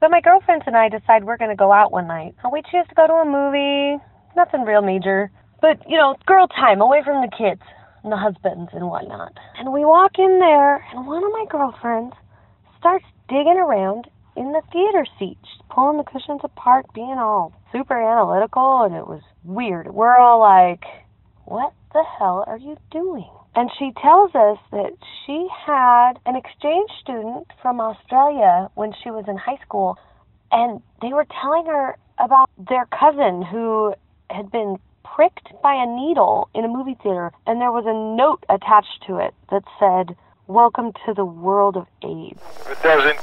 So my girlfriends and I decide we're going to go out one night. We choose to go to a movie. Nothing real major. But, you know, girl time, away from the kids and the husbands and whatnot. And we walk in there, and one of my girlfriends starts digging around in the theater seat, just pulling the cushions apart, being all super analytical, and it was weird. We're all like, what the hell are you doing? And she tells us that she had an exchange student from Australia when she was in high school, and they were telling her about their cousin who had been pricked by a needle in a movie theater, and there was a note attached to it that said, Welcome to the world of AIDS. It doesn't.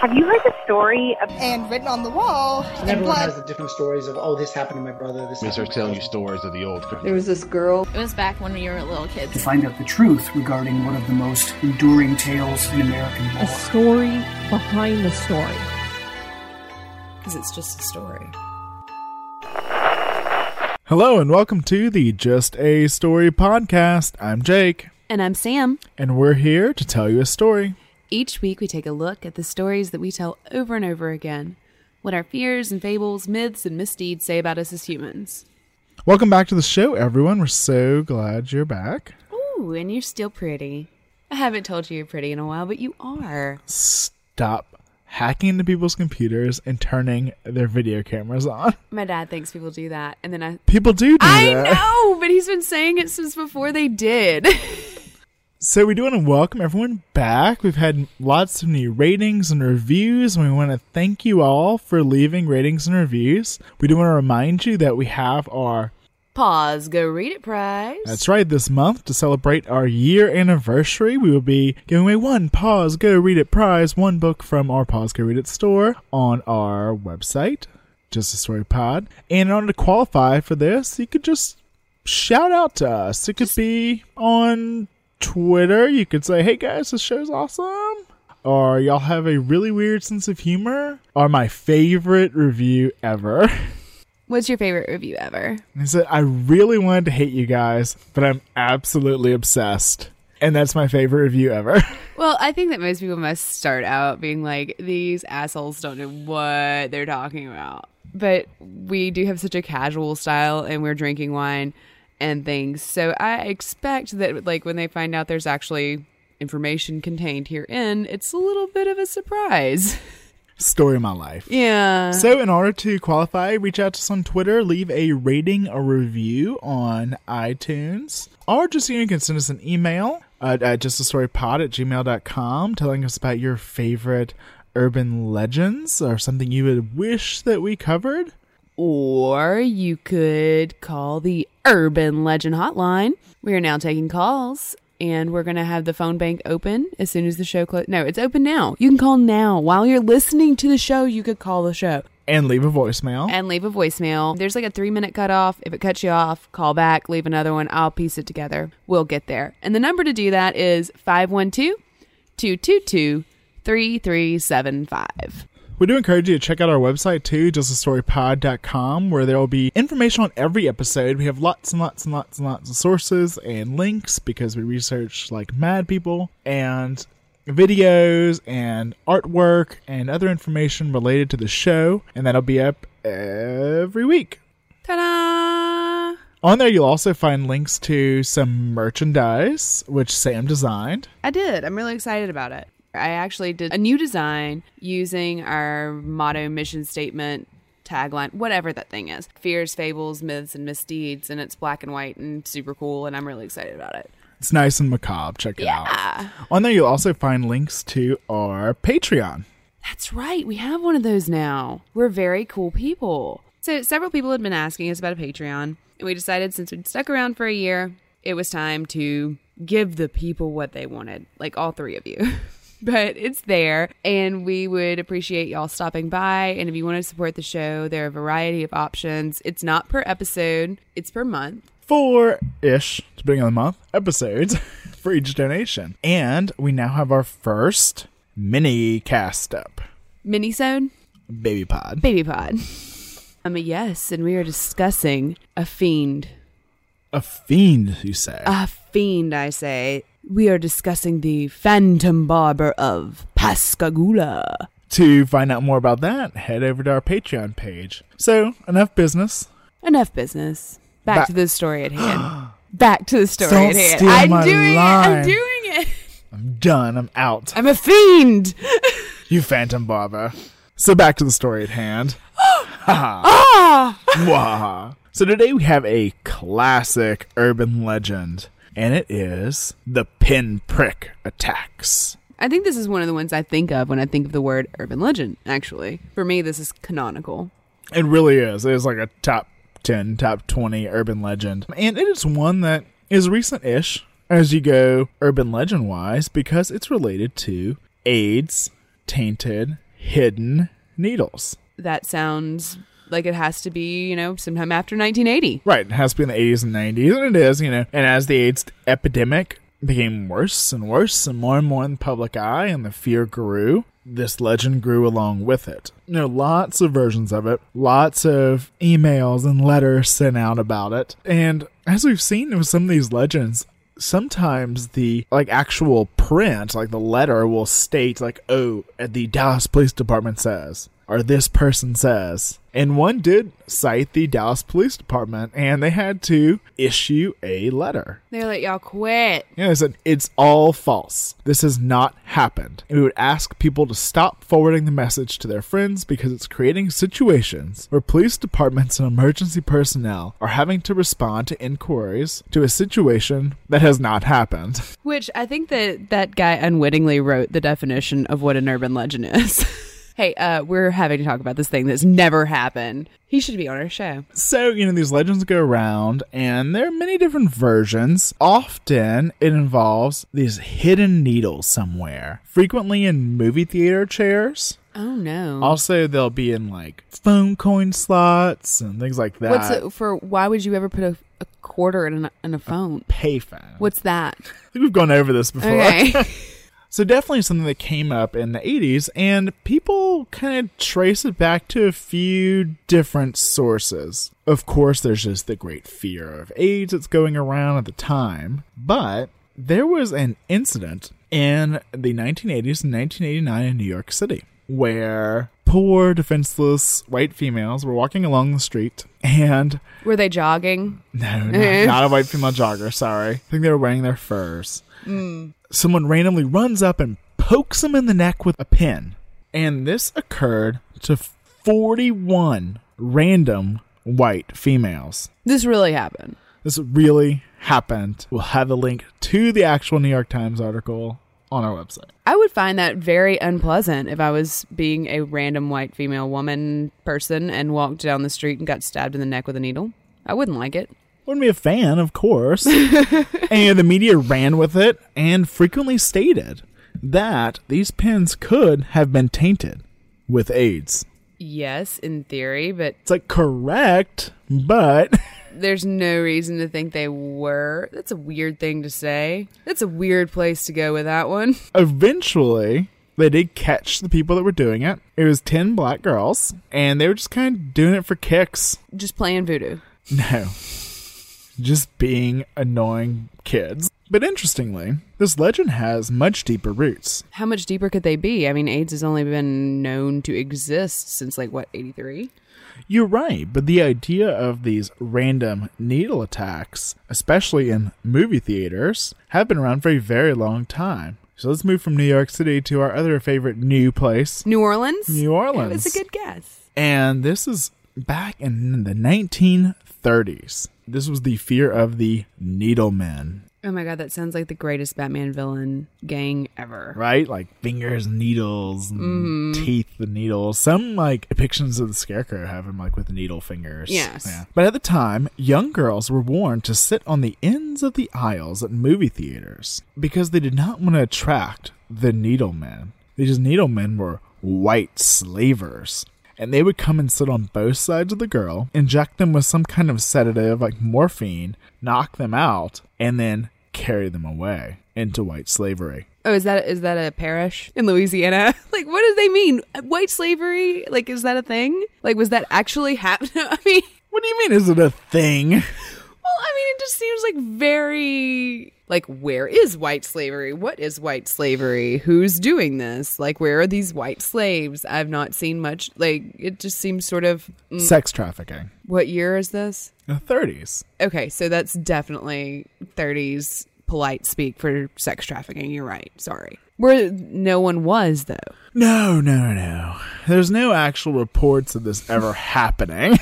Have you heard the story of and written on the wall And in everyone blood? has the different stories of, oh, this happened to my brother. This They start telling you stories of the old There was this girl. It was back when you were little kids. to find out the truth regarding one of the most enduring tales in American a law. story behind the story. Because it's just a story. Hello and welcome to the Just a Story podcast. I'm Jake, And I'm Sam. and we're here to tell you a story. Each week we take a look at the stories that we tell over and over again. What our fears and fables, myths, and misdeeds say about us as humans. Welcome back to the show, everyone. We're so glad you're back. Ooh, and you're still pretty. I haven't told you you're pretty in a while, but you are. Stop hacking into people's computers and turning their video cameras on. My dad thinks people do that, and then I. People do do I that. know, but he's been saying it since before they did. So we do want to welcome everyone back. We've had lots of new ratings and reviews, and we want to thank you all for leaving ratings and reviews. We do want to remind you that we have our Pause, go read it prize. That's right. This month, to celebrate our year anniversary, we will be giving away one Pause Go Read It prize, one book from our Pause Go Read It store on our website, Just a Story Pod. And in order to qualify for this, you could just shout out to us. It could be on Twitter. You could say, "Hey guys, this show's awesome." Or y'all have a really weird sense of humor, or my favorite review ever. What's your favorite review ever? He said, I really wanted to hate you guys, but I'm absolutely obsessed. And that's my favorite review ever. Well, I think that most people must start out being like, these assholes don't know what they're talking about. But we do have such a casual style and we're drinking wine and things. So I expect that, like, when they find out there's actually information contained herein, it's a little bit of a surprise. Story of my life. Yeah. So, in order to qualify, reach out to us on Twitter, leave a rating or review on iTunes, or just you can send us an email at, at justastorypod at gmail.com telling us about your favorite urban legends or something you would wish that we covered. Or you could call the Urban Legend Hotline. We are now taking calls, and we're going to have the phone bank open as soon as the show closes. No, it's open now. You can call now. While you're listening to the show, you could call the show And leave a voicemail. and leave a voicemail. There's like a three minute cutoff. If it cuts you off, call back, leave another one. I'll piece it together. We'll get there. And the number to do that is 512 222 3375. We do encourage you to check out our website too, justastorypod.com, where there will be information on every episode. We have lots and lots and lots and lots of sources and links because we research like mad people and videos and artwork and other information related to the show, and that'll be up every week. Ta da! On there, you'll also find links to some merchandise, which Sam designed. I did. I'm really excited about it. I actually did a new design using our motto, mission statement, tagline, whatever that thing is fears, fables, myths, and misdeeds. And it's black and white and super cool. And I'm really excited about it. It's nice and macabre. Check it out. On oh, there, you'll also find links to our Patreon. That's right. We have one of those now. We're very cool people. So, several people had been asking us about a Patreon. And we decided since we'd stuck around for a year, it was time to give the people what they wanted, like all three of you. but it's there. And we would appreciate y'all stopping by. And if you want to support the show, there are a variety of options. It's not per episode, it's per month. Four ish, depending on the month, episodes for each donation. And we now have our first mini cast up Minisode, baby pod. baby pod. Um, yes, and we are discussing a fiend. A fiend, you say? A fiend, I say. We are discussing the Phantom Barber of Pascagoula. to find out more about that, head over to our Patreon page. So, enough business. Enough business. Back Ba- to the story at hand. Back to the story Don't at hand. steal I'm my doing line. it. I'm doing it. I'm done. I'm out. I'm a fiend. You phantom barber. So back to the story at hand. ah! So today we have a classic urban legend, and it is the pinprick attacks. I think this is one of the ones I think of when I think of the word urban legend, actually. For me, this is canonical. It really is. It is like a top 10, top 20 urban legend. And it is one that is recent ish as you go urban legend wise because it's related to AIDS, tainted, hidden needles. That sounds like it has to be, you know, sometime after 1980. Right. It has to be in the 80s and 90s, and it is, you know. And as the AIDS epidemic became worse and worse and more and more in the public eye and the fear grew, this legend grew along with it. You know, lots of versions of it, lots of emails and letters sent out about it. And as we've seen with some of these legends, sometimes the like actual print, like the letter will state like, oh, the Dallas Police Department says or this person says. And one did cite the Dallas Police Department, and they had to issue a letter. They let y'all quit. Yeah, they said, it's all false. This has not happened. And we would ask people to stop forwarding the message to their friends because it's creating situations where police departments and emergency personnel are having to respond to inquiries to a situation that has not happened. Which I think that that guy unwittingly wrote the definition of what an urban legend is. hey, uh, we're having to talk about this thing that's never happened. He should be on our show. So, you know, these legends go around, and there are many different versions. Often, it involves these hidden needles somewhere, frequently in movie theater chairs. Oh, no. Also, they'll be in like phone coin slots and things like that. What's it for? Why would you ever put a, a quarter in a, in a phone? Payphone. What's that? I think we've gone over this before. Okay. So definitely something that came up in the 80s and people kind of trace it back to a few different sources. Of course, there's just the great fear of AIDS that's going around at the time, but there was an incident in the 1980s and 1989 in New York City where poor defenseless white females were walking along the street and Were they jogging? no, not, not a white female jogger, sorry. I think they were wearing their furs Mm. someone randomly runs up and pokes him in the neck with a pin. And this occurred to 41 random white females. This really happened. This really happened. We'll have a link to the actual New York Times article on our website. I would find that very unpleasant if I was being a random white female woman person and walked down the street and got stabbed in the neck with a needle. I wouldn't like it. Wouldn't be a fan, of course. and the media ran with it and frequently stated that these pins could have been tainted with AIDS. Yes, in theory, but It's like correct, but there's no reason to think they were. That's a weird thing to say. That's a weird place to go with that one. eventually they did catch the people that were doing it. It was 10 black girls, and they were just kind of doing it for kicks. Just playing voodoo. No. Just being annoying kids. But interestingly, this legend has much deeper roots. How much deeper could they be? I mean, AIDS has only been known to exist since like what, 83? You're right, but the idea of these random needle attacks, especially in movie theaters, have been around for a very long time. So let's move from New York City to our other favorite new place, New Orleans? New Orleans. It's a good guess. And this is back in the 1930s. This was the fear of the Needlemen. Oh my god, that sounds like the greatest Batman villain gang ever. Right? Like fingers, needles, Mhm. teeth, and needles. Some like depictions of the scarecrow have him like with needle fingers. Yes. Yeah. But at the time, young girls were warned to sit on the ends of the aisles at movie theaters because they did not want to attract the needlemen. These needlemen were white slavers. And they would come and sit on both sides of the girl, inject them with some kind of sedative like morphine, knock them out, and then carry them away into white slavery. Oh, is that is that a parish in Louisiana? like, what do they mean? White slavery? Like, is that a thing? Like, was that actually happening? I mean, What do you mean, is it a thing? well, I mean, it just seems like very like, where is white slavery? What is white slavery? Who's doing this? Like, where are these white slaves? I've not seen much. Like, it just seems sort of. mm, Sex trafficking. What year is this? The 30s. Okay, so that's definitely 30s polite speak for sex trafficking. You're right. Sorry. Where no one was though. No, no, no. There's no actual reports of this ever happening.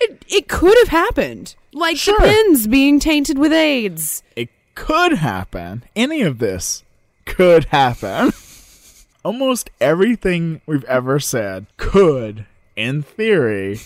It it could have happened. Like Sure. the pins being tainted with AIDS. It could happen. Any of this could happen. Almost everything we've ever said could, in theory,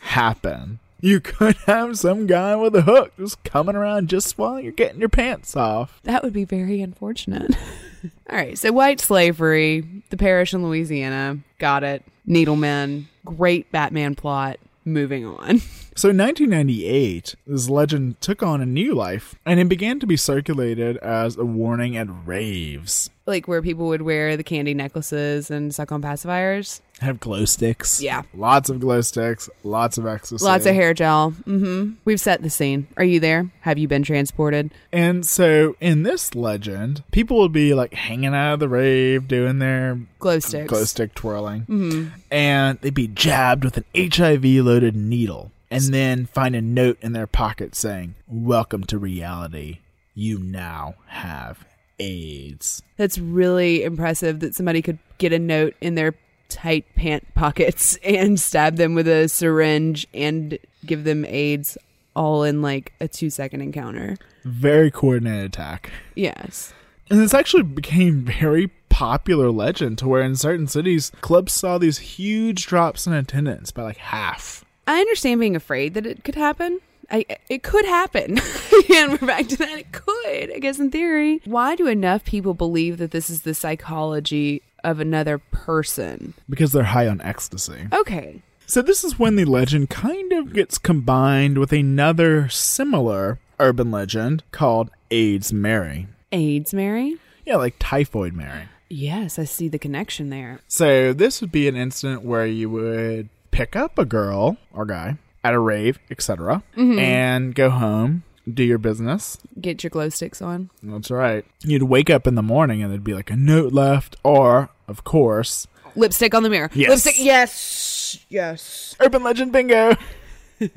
happen. You could have some guy with a hook just coming around just while you're getting your pants off. That would be very unfortunate. All right, so white slavery, the parish in Louisiana, got it. Needlemen, great Batman plot. Moving on. So in 1998, this legend took on a new life, and it began to be circulated as a warning at raves. Like where people would wear the candy necklaces and suck on pacifiers. Have glow sticks. Yeah. Lots of glow sticks, lots of ecstasy. Lots of hair gel. Mm-hmm. We've set the scene. Are you there? Have you been transported? And so in this legend, people would be like hanging out of the rave, doing their Glow sticks. glow stick twirling, Mhm. and they'd be jabbed with an HIV loaded needle, and then find a note in their pocket saying, "Welcome to reality. You now have AIDS." That's really impressive that somebody could get a note in their tight pant pockets and stab them with a syringe and give them AIDS all in like a two second encounter. Very coordinated attack. Yes. And this actually became very popular legend to where in certain cities clubs saw these huge drops in attendance by like half. I understand being afraid that it could happen. I, it could happen. and we're back to that. It could, I guess, in theory. Why do enough people believe that this is the psychology of another person? because they're high on ecstasy. Okay. So this is when the legend kind of gets combined with another similar urban legend called AIDS Mary. AIDS, Mary? Yeah, like typhoid Mary. Yes, I see the connection there. So this would be an incident where you would pick up a girl or guy at a rave, etc., Mhm. and go home, do your business. Get your glow sticks on. That's right. You'd wake up in the morning and there'd be like a note left, or of course, Lipstick on the mirror. Yes. Lipstick. Yes. Yes. urban legend bingo, and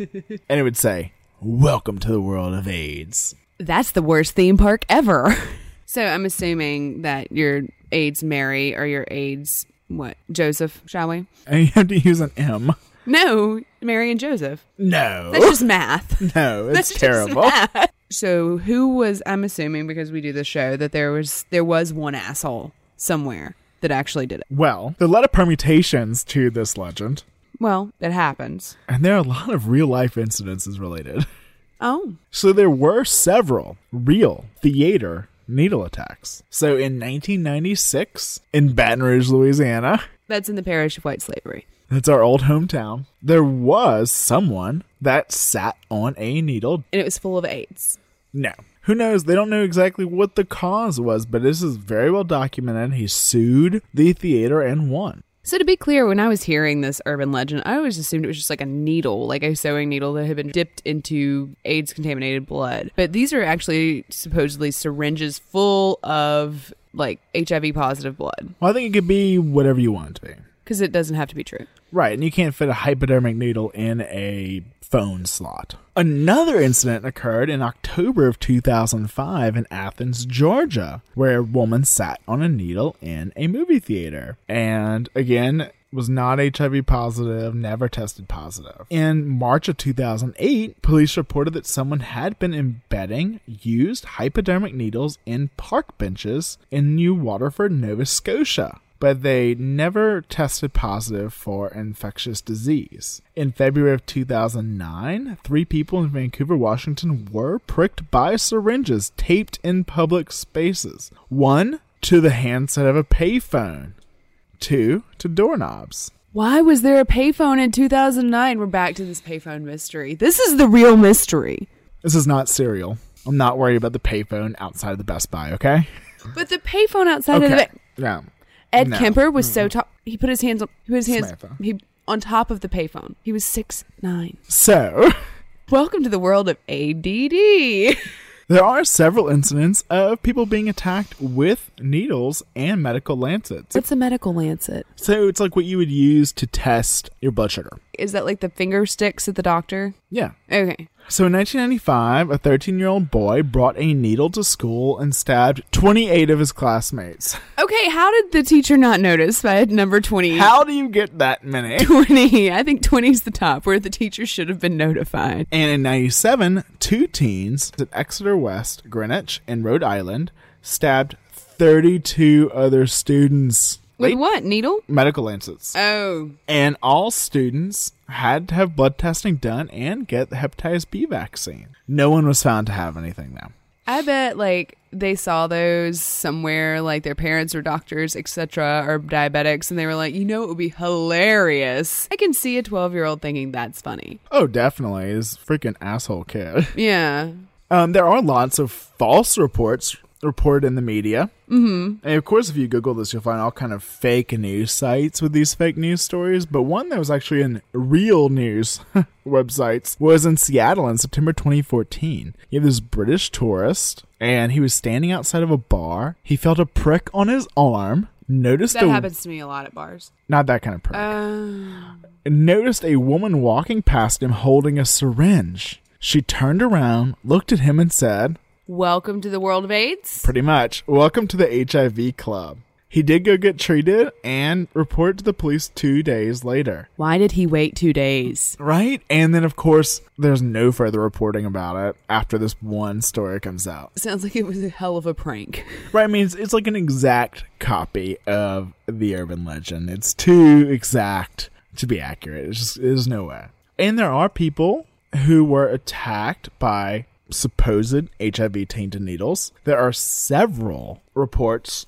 it would say, "Welcome to the world of AIDS." That's the worst theme park ever. so I'm assuming that your AIDS Mary or your AIDS what Joseph, shall we? And you have to use an M. No, Mary and Joseph. No. That's just math. No, it's That's terrible. So who was? I'm assuming because we do the show that there was there was one asshole somewhere that actually did it. Well, there are a lot of permutations to this legend, Well, it happens. and there are a lot of real life incidences related. Oh, So there were several real theater needle attacks. So in 1996, in Baton Rouge, Louisiana, that's in the parish of white slavery. that's our old hometown, there was someone that sat on a needle. And it was full of AIDS. No. Who knows? They don't know exactly what the cause was, but this is very well documented. He sued the theater and won. So to be clear, when I was hearing this urban legend, I always assumed it was just like a needle, like a sewing needle that had been dipped into AIDS contaminated blood. But these are actually supposedly syringes full of like HIV positive blood Well, I think it could be whatever you want it to be. because it doesn't have to be true. Right, and you can't fit a hypodermic needle in a phone slot. Another incident occurred in October of 2005 in Athens, Georgia, where a woman sat on a needle in a movie theater. And again, was not HIV positive, never tested positive. In March of 2008, police reported that someone had been embedding used hypodermic needles in park benches in New Waterford, Nova Scotia but they never tested positive for infectious disease. In February of 2009, three people in Vancouver, Washington were pricked by syringes taped in public spaces. One to the handset of a payphone, two to doorknobs. Why was there a payphone in 2009? We're back to this payphone mystery. This is the real mystery. This is not serial. I'm not worried about the payphone outside of the Best Buy, okay? But the payphone outside okay. of the Yeah. Ed No. Kemper was so top. He put his hands on. He put his hands. Samantha. He on top of the payphone. He was six nine. So, Welcome to the world of ADD. there are several incidents of people being attacked with needles and medical lancets. What's a medical lancet? So, it's like what you would use to test your blood sugar. Is that like the finger sticks at the doctor? Yeah. Okay. So in 1995, a 13 year old boy brought a needle to school and stabbed 28 of his classmates. Okay, how did the teacher not notice by number 20? How do you get that many? 20. I think 20 is the top where the teacher should have been notified. And in 97, two teens at Exeter West, Greenwich, and Rhode Island stabbed 32 other students. With what? Needle? medical lancets. Oh. And all students had to have blood testing done and get the hepatitis B vaccine. No one was found to have anything though. I bet like they saw those somewhere, like their parents or doctors, etc., or diabetics, and they were like, you know, it would be hilarious. I can see a 12 year old thinking that's funny. Oh, definitely. This freaking asshole kid. Yeah. Um, there are lots of false reports reported in the media. Mm-hmm. And of course, if you Google this, you'll find all kind of fake news sites with these fake news stories. But one that was actually in real news websites was in Seattle in September 2014. You have this British tourist, and he was standing outside of a bar. He felt a prick on his arm. Noticed That a, happens to me a lot at bars. not that kind of prick. Uh, noticed a woman walking past him holding a syringe. She turned around, looked at him, and said, welcome to the world of AIDS. Pretty much. Welcome to the HIV club. He did go get treated and report to the police two days later. Why did he wait two days? Right? And then, of course, there's no further reporting about it after this one story comes out. Sounds like it was a hell of a prank. Right? I mean, it's, it's like an exact copy of the urban legend. It's too exact to be accurate. It's just, there's no way. And there are people who were attacked by supposed HIV tainted needles. There are several reports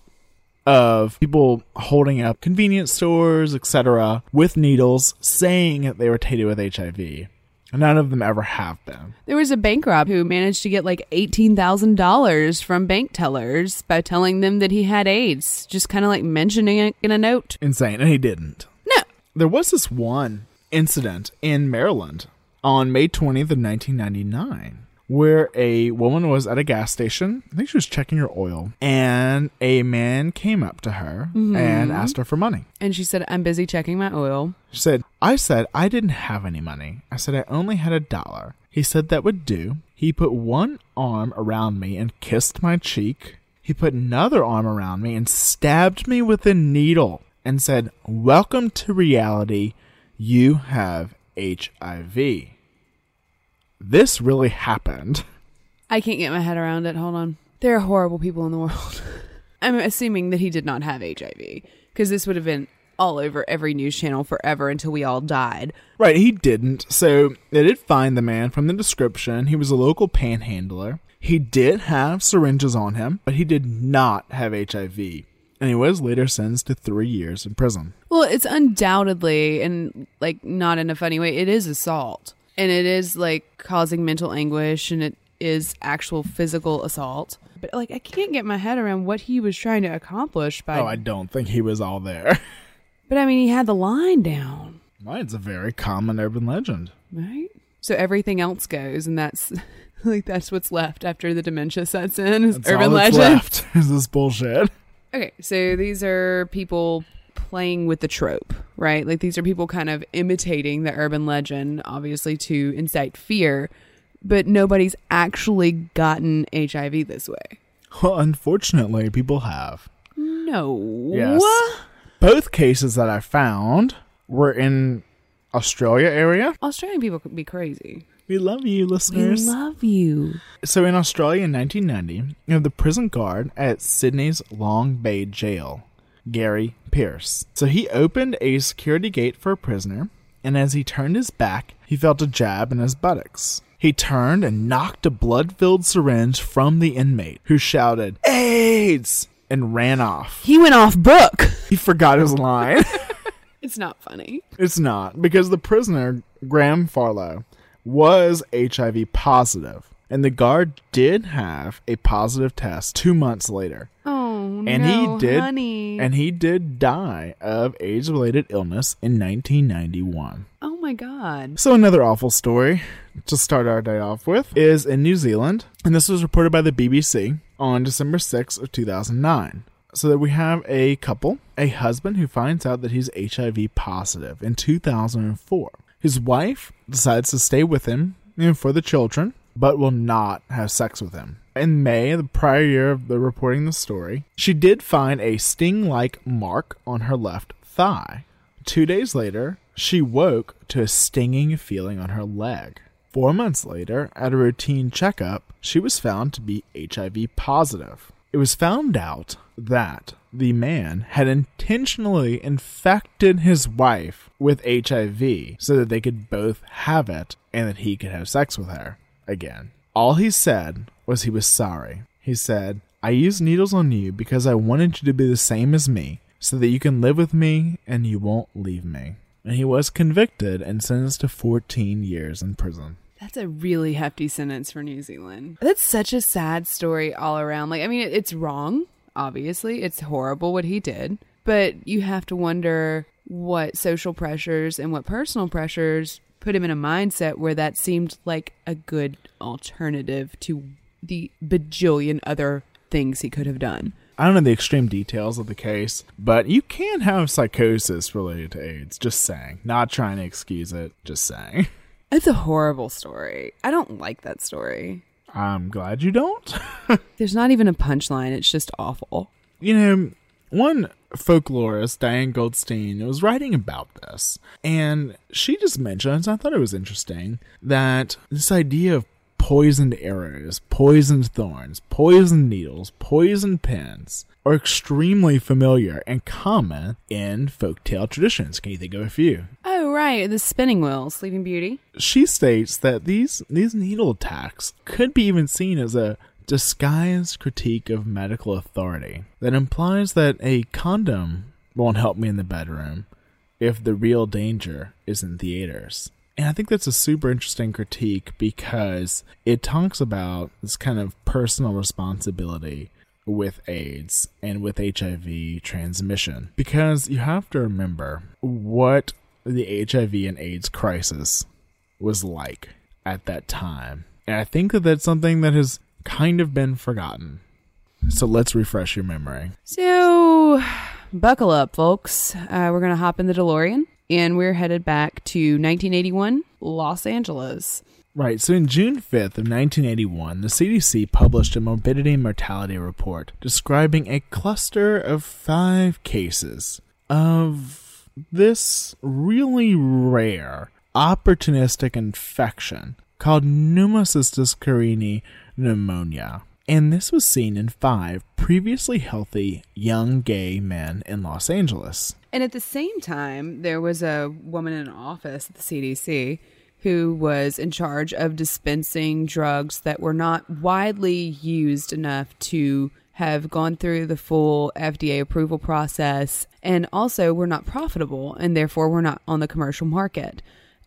of people holding up convenience stores, etc., with needles saying that they were tainted with HIV. None of them ever have been. There was a bank rob who managed to get like $18,000 from bank tellers by telling them that he had AIDS, just kind of like mentioning it in a note. Insane. And he didn't. No. There was this one incident in Maryland on May 20th of 1999 where a woman was at a gas station. I think she was checking her oil, and a man came up to her Mhm. and asked her for money. And she said, I'm busy checking my oil. She said, I said I didn't have any money. I said I only had a dollar. He said that would do. He put one arm around me and kissed my cheek. He put another arm around me and stabbed me with a needle and said, Welcome to reality. You have HIV. This really happened. I can't get my head around it. Hold on. There are horrible people in the world. I'm assuming that he did not have HIV because this would have been all over every news channel forever until we all died. Right, he didn't. So they did find the man from the description. He was a local panhandler. He did have syringes on him, but he did not have HIV. And he was later sentenced to three years in prison. Well, it's undoubtedly, and like not in a funny way, it is assault. And it is like causing mental anguish and it is actual physical assault. But like, I can't get my head around what he was trying to accomplish by. Oh, I don't think he was all there. but I mean, he had the line down, it's a very common urban legend. right? So everything else goes, and that's like that's what's left after the dementia sets in is That's urban all that's legend. left is this bullshit. Okay, so these are people playing with the trope, right? Like these are people kind of imitating the urban legend, obviously to incite fear, but nobody's actually gotten HIV this way. Well, unfortunately, people have. No. Yes. Both cases that I found were in Australia area. Australian people could be crazy. We love you, listeners. We love you. So in Australia in 1990, you have the prison guard at Sydney's Long Bay Jail, Gary Pierce. So he opened a security gate for a prisoner, and as he turned his back, he felt a jab in his buttocks. He turned and knocked a blood filled syringe from the inmate, who shouted, AIDS! and ran off. He went off book. He forgot his line. It's not funny. it's not, because the prisoner, Graham Farlow, was HIV positive, and the guard did have a positive test two months later. Oh Oh, and no, he did honey. and he did die of AIDS related illness in 1991. oh my god. So another awful story to start our day off with is in New Zealand, and this was reported by the BBC on December 6th of 2009. So that we have a couple, a husband who finds out that he's HIV positive in 2004. His wife decides to stay with him know, for the children, but will not have sex with him. In May, the prior year of the reporting the story, she did find a sting-like mark on her left thigh. Two days later, she woke to a stinging feeling on her leg. Four months later, at a routine checkup, she was found to be HIV positive. It was found out that the man had intentionally infected his wife with HIV so that they could both have it and that he could have sex with her again. All he said was he was sorry. He said, I used needles on you because I wanted you to be the same as me so that you can live with me and you won't leave me. And he was convicted and sentenced to 14 years in prison. That's a really hefty sentence for New Zealand. That's such a sad story all around. Like, I mean, it's wrong, obviously. It's horrible what he did. But you have to wonder what social pressures and what personal pressures put him in a mindset where that seemed like a good alternative to the bajillion other things he could have done. I don't know the extreme details of the case, but you can have psychosis related to AIDS. Just saying. Not trying to excuse it, just saying. It's a horrible story. I don't like that story. I'm glad you don't. There's not even a punchline. It's just awful. you know, one folklorist, Diane Goldstein, was writing about this, and she just mentions, I thought it was interesting, that this idea of poisoned arrows, poisoned thorns, poisoned needles, poisoned pins are extremely familiar and common in folktale traditions. Can you think of a few? Oh, right. The spinning wheel, Sleeping Beauty. She states that these these needle attacks could be even seen as a disguised critique of medical authority that implies that a condom won't help me in the bedroom if the real danger is in theaters. And I think that's a super interesting critique because it talks about this kind of personal responsibility with AIDS and with HIV transmission. Because you have to remember what the HIV and AIDS crisis was like at that time. And I think that that's something that has kind of been forgotten. So let's refresh your memory. So, buckle up, folks. Uh, we're going to hop in the DeLorean and we're headed back to 1981, Los Angeles. Right, so in June 5th of 1981, the CDC published a morbidity and mortality report describing a cluster of five cases of this really rare opportunistic infection called Pneumocystis carinii pneumonia. And this was seen in five previously healthy young gay men in Los Angeles. And at the same time, there was a woman in office at the CDC who was in charge of dispensing drugs that were not widely used enough to have gone through the full FDA approval process and also were not profitable and therefore were not on the commercial market.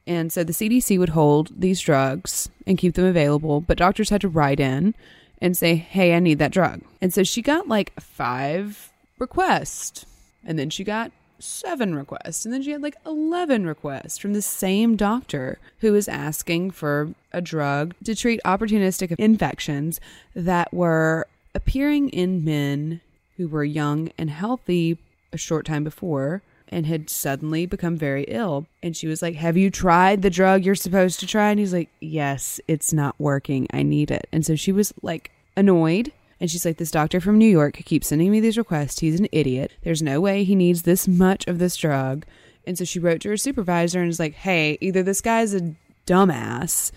And so the CDC would hold these drugs and keep them available, but doctors had to write in and say, hey, I need that drug. And so she got like five requests. And then she got seven requests. And then she had like 11 requests from the same doctor who was asking for a drug to treat opportunistic infections that were appearing in men who were young and healthy a short time before and had suddenly become very ill. And she was like, Have you tried the drug you're supposed to try? And he's like, Yes, it's not working. I need it. And so she was like annoyed And she's like, This doctor from New York keeps sending me these requests. He's an idiot. There's no way he needs this much of this drug. And so she wrote to her supervisor and was like, Hey, either this guy's a dumbass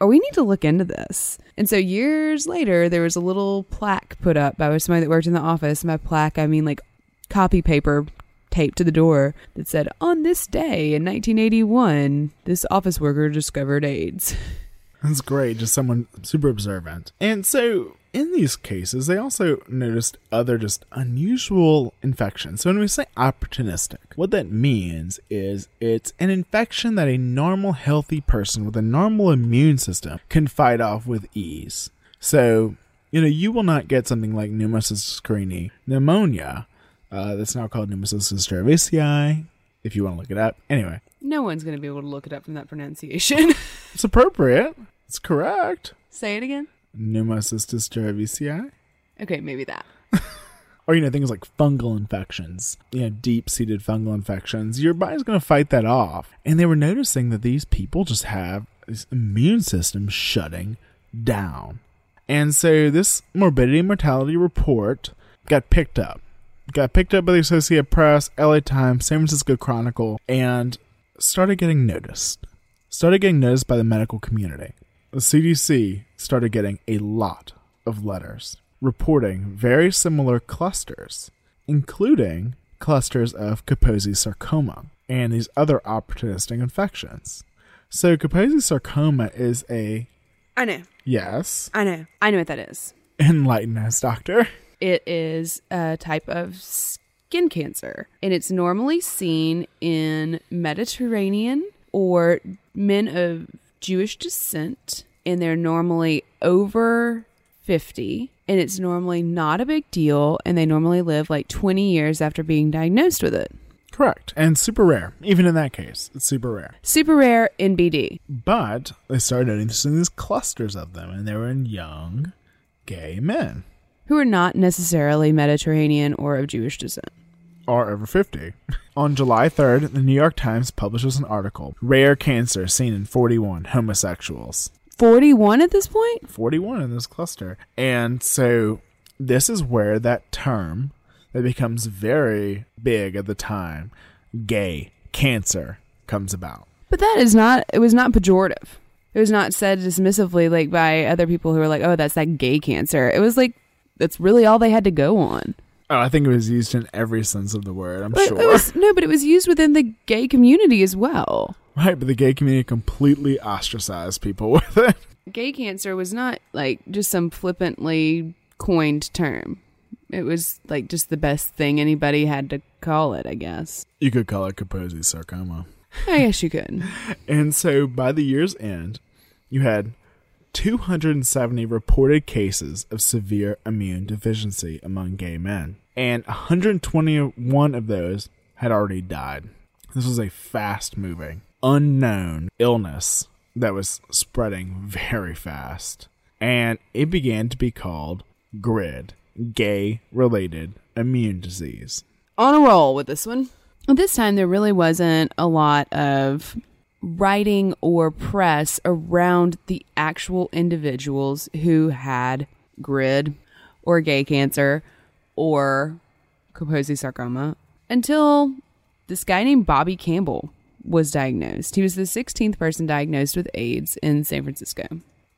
or we need to look into this. And so years later, there was a little plaque put up by somebody that worked in the office. And by plaque, I mean like copy paper taped to the door that said, On this day in 1981, this office worker discovered AIDS. That's great. Just someone super observant. And so in these cases, they also noticed other just unusual infections. So when we say opportunistic, what that means is it's an infection that a normal, healthy person with a normal immune system can fight off with ease. So, you know, you will not get something like pneumocystis carinii pneumonia. Uh, that's now called pneumocystis cerevisiae, if you want to look it up. Anyway. No one's going to be able to look it up from that pronunciation. it's appropriate. It's correct. Say it again. Pneumocystis cerevisiae. Okay, maybe that. or you know things like fungal infections, you know, deep-seated fungal infections. Your body's going to fight that off. And they were noticing that these people just have this immune system shutting down. And so this morbidity and mortality report got picked up. Got picked up by the Associated Press, LA Times, San Francisco Chronicle, and started getting noticed. Started getting noticed by the medical community the CDC started getting a lot of letters reporting very similar clusters, including clusters of Kaposi sarcoma and these other opportunistic infections. So, Kaposi sarcoma is a. I know. Yes. I know. I know what that is. Enlighten us, doctor. It is a type of skin cancer, and it's normally seen in Mediterranean or men of Jewish descent, and they're normally over 50, and it's normally not a big deal, and they normally live like 20 years after being diagnosed with it. Correct. And super rare. Even in that case, it's super rare. Super rare in BD. But they started noticing these clusters of them, and they were in young gay men. Who are not necessarily Mediterranean or of Jewish descent are over 50. On July 3rd, the New York Times publishes an article Rare Cancer Seen in 41 Homosexuals. 41 at this point? 41 in this cluster. And so this is where that term that becomes very big at the time, gay cancer, comes about. But that is not, it was not pejorative. It was not said dismissively like by other people who were like, oh, that's that gay cancer. It was like, that's really all they had to go on. Oh, I think it was used in every sense of the word. I'm but sure. Was, no, but it was used within the gay community as well. Right, but the gay community completely ostracized people with it. Gay cancer was not like just some flippantly coined term. It was like just the best thing anybody had to call it, I guess. You could call it Kaposi sarcoma. I guess you could. and so by the year's end, you had 270 reported cases of severe immune deficiency among gay men, and 121 of those had already died. This was a fast moving, unknown illness that was spreading very fast, and it began to be called GRID, gay related immune disease. On a roll with this one. This time, there really wasn't a lot of writing or press around the actual individuals who had grid or gay cancer or Kaposi sarcoma until this guy named Bobby Campbell was diagnosed. He was the 16th person diagnosed with AIDS in San Francisco.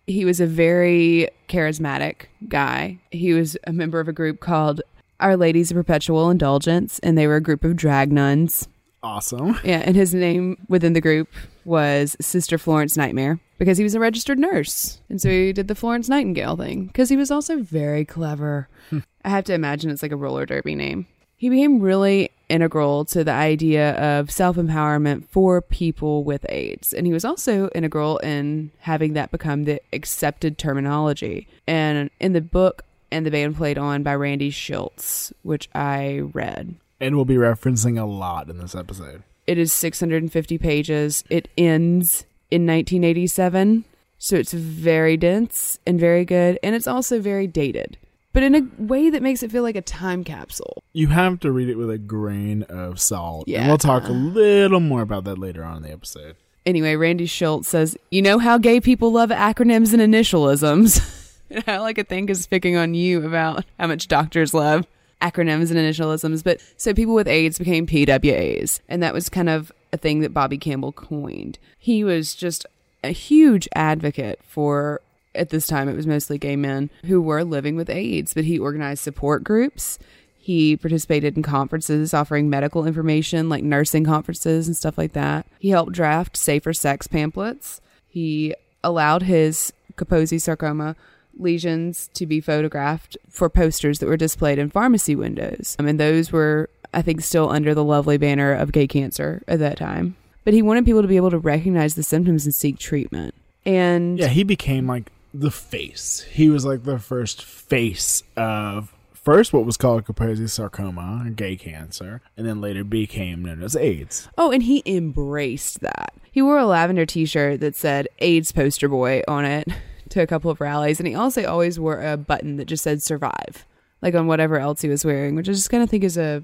He was a very charismatic guy. He was a member of a group called Our Ladies of Perpetual Indulgence, and they were a group of drag nuns Awesome. Yeah, and his name within the group was Sister Florence Nightmare because he was a registered nurse. And so he did the Florence Nightingale thing because he was also very clever. I have to imagine it's like a roller derby name. He became really integral to the idea of self empowerment for people with AIDS. And he was also integral in having that become the accepted terminology. And in the book, and the band played on by Randy Shilts, which I read. And we'll be referencing a lot in this episode. It is 650 pages. It ends in 1987. So it's very dense and very good. And it's also very dated, but in a way that makes it feel like a time capsule. You have to read it with a grain of salt. Yeah. And we'll talk a little more about that later on in the episode. Anyway, Randy Shilts says, You know how gay people love acronyms and initialisms? And all I could think is picking on you about how much doctors love acronyms and initialisms. But so people with AIDS became PWAs. And that was kind of a thing that Bobby Campbell coined. He was just a huge advocate for, at this time, it was mostly gay men who were living with AIDS, but he organized support groups. He participated in conferences offering medical information like nursing conferences and stuff like that. He helped draft safer sex pamphlets. He allowed his Kaposi sarcoma lesions to be photographed for posters that were displayed in pharmacy windows. Um, I mean, those were, I think, still under the lovely banner of gay cancer at that time. But he wanted people to be able to recognize the symptoms and seek treatment. And Yeah, he became like the face. He was like the first face of first what was called Kaposi sarcoma, gay cancer, and then later became known as AIDS. Oh, and he embraced that. He wore a lavender t shirt that said AIDS poster boy on it to a couple of rallies, and he also always wore a button that just said survive, like on whatever else he was wearing, which I just kind of think is a,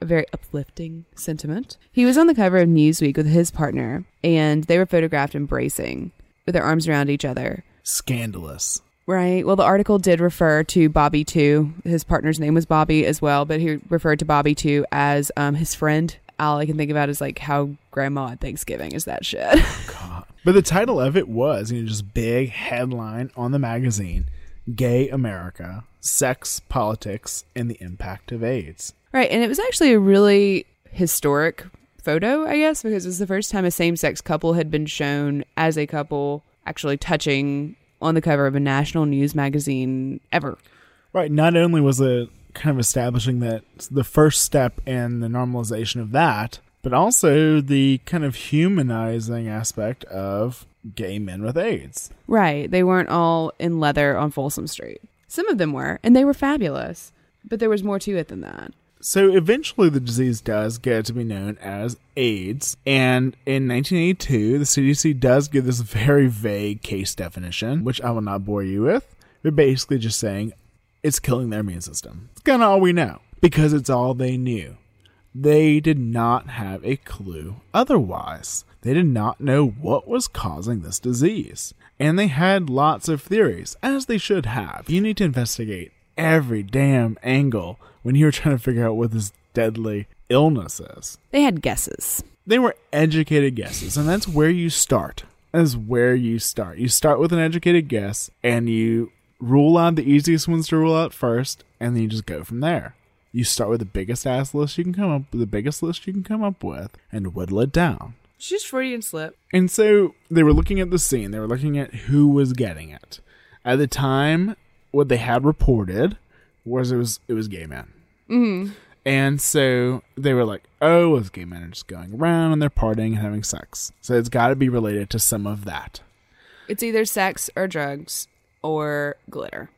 a very uplifting sentiment. He was on the cover of Newsweek with his partner, and they were photographed embracing with their arms around each other. Scandalous. Right. Well, the article did refer to Bobby too. His partner's name was Bobby as well, but he referred to Bobby too as um, his friend. All I can think about is like how grandma at Thanksgiving is that shit. But the title of it was, you know, just big headline on the magazine Gay America, Sex, Politics, and the Impact of AIDS. right. And it was actually a really historic photo, I guess, because it was the first time a same sex couple had been shown as a couple actually touching on the cover of a national news magazine ever. Right. Not only was it kind of establishing that the first step in the normalization of that, but also the kind of humanizing aspect of gay men with AIDS. Right. They weren't all in leather on Folsom Street. Some of them were, and they were fabulous. But there was more to it than that. So eventually, the disease does get to be known as AIDS. And in 1982, the CDC does give this very vague case definition, which I will not bore you with. They're basically just saying it's killing their immune system. It's kind of all we know because it's all they knew. They did not have a clue otherwise. They did not know what was causing this disease. And they had lots of theories, as they should have. You need to investigate every damn angle when you're trying to figure out what this deadly illness is. They had guesses. They were educated guesses, and that's where you start. Is where you start. You start with an educated guess, and you rule out the easiest ones to rule out first, and then you just go from there. You start with the biggest ass list you can come up with, the biggest list you can come up with, and whittle it down. She's Freudian slip. And so they were looking at the scene. They were looking at who was getting it. At the time, what they had reported was it was it was gay men. Mm-hmm. And so they were like, "Oh, those gay men are just going around and they're partying and having sex." So it's got to be related to some of that. It's either sex or drugs or glitter.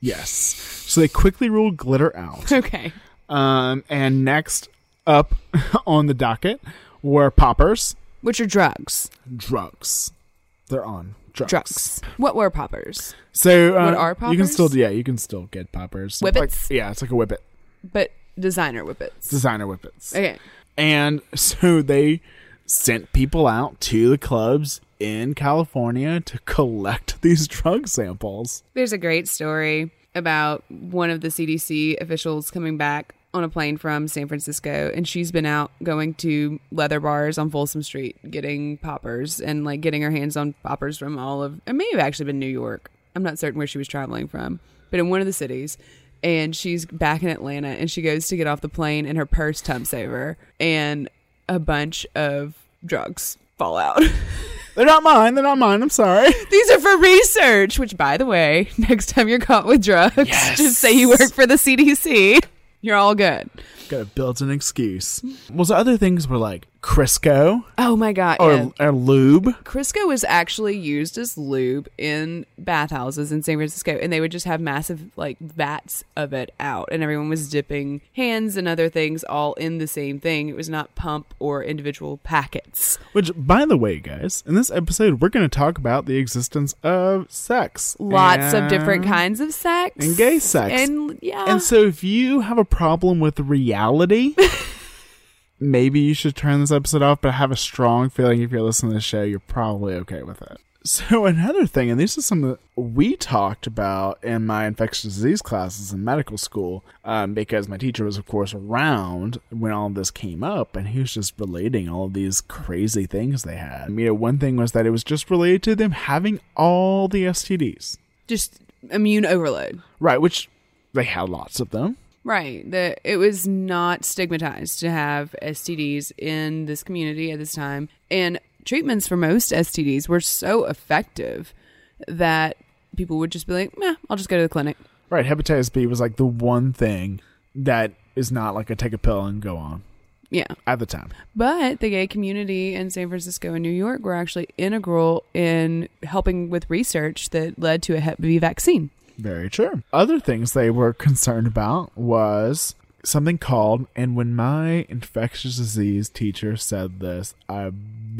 Yes. So they quickly ruled glitter out. Okay. Um, and next up on the docket were poppers, Which are drugs. drugs. They're on drugs. Drugs. What were poppers? So uh, What are poppers? You can still yeah, you can still get poppers. Whippets? Like, yeah, it's like a whippet. But designer whippets. Designer whippets. Okay. And so they sent people out to the clubs in California to collect these drug samples. There's a great story about one of the CDC officials coming back on a plane from San Francisco, and she's been out going to leather bars on Folsom Street getting poppers and like getting her hands on poppers from all of. It may have actually been New York. I'm not certain where she was traveling from, but in one of the cities. And she's back in Atlanta, and she goes to get off the plane, and her purse tumps over, and a bunch of drugs fall out. They're not mine. They're not mine. I'm sorry. These are for research, which, by the way, next time you're caught with drugs, Yes. just say you work for the CDC. You're all good. Gotta build an excuse. Well, so other things were like Crisco Oh my God. or, yeah. or lube. Crisco was actually used as lube in bathhouses in San Francisco, and they would just have massive like vats of it out, and everyone was dipping hands and other things all in the same thing. It was not pump or individual packets. Which, by the way, guys, in this episode, we're going to talk about the existence of sex. Lots of different kinds of sex And gay sex. and yeah, And so, if you have a problem with reality, maybe you should turn this episode off. But I have a strong feeling if you're listening to the show, you're probably okay with it. So another thing, and this is something that we talked about in my infectious disease classes in medical school, um, because my teacher was, of course, around when all of this came up, and he was just relating all of these crazy things they had. You know, one thing was that it was just related to them having all the STDs, Just immune overload. right? Which they had lots of them. Right. The it was not stigmatized to have STDs in this community at this time. And treatments for most STDs were so effective that people would just be like, "Meh, I'll just go to the clinic." Right, hepatitis B was like the one thing that is not like a take a pill and go on Yeah. at the time. But the gay community in San Francisco and New York were actually integral in helping with research that led to a Hep B vaccine. Very true. Other things they were concerned about was something called, and when my infectious disease teacher said this, I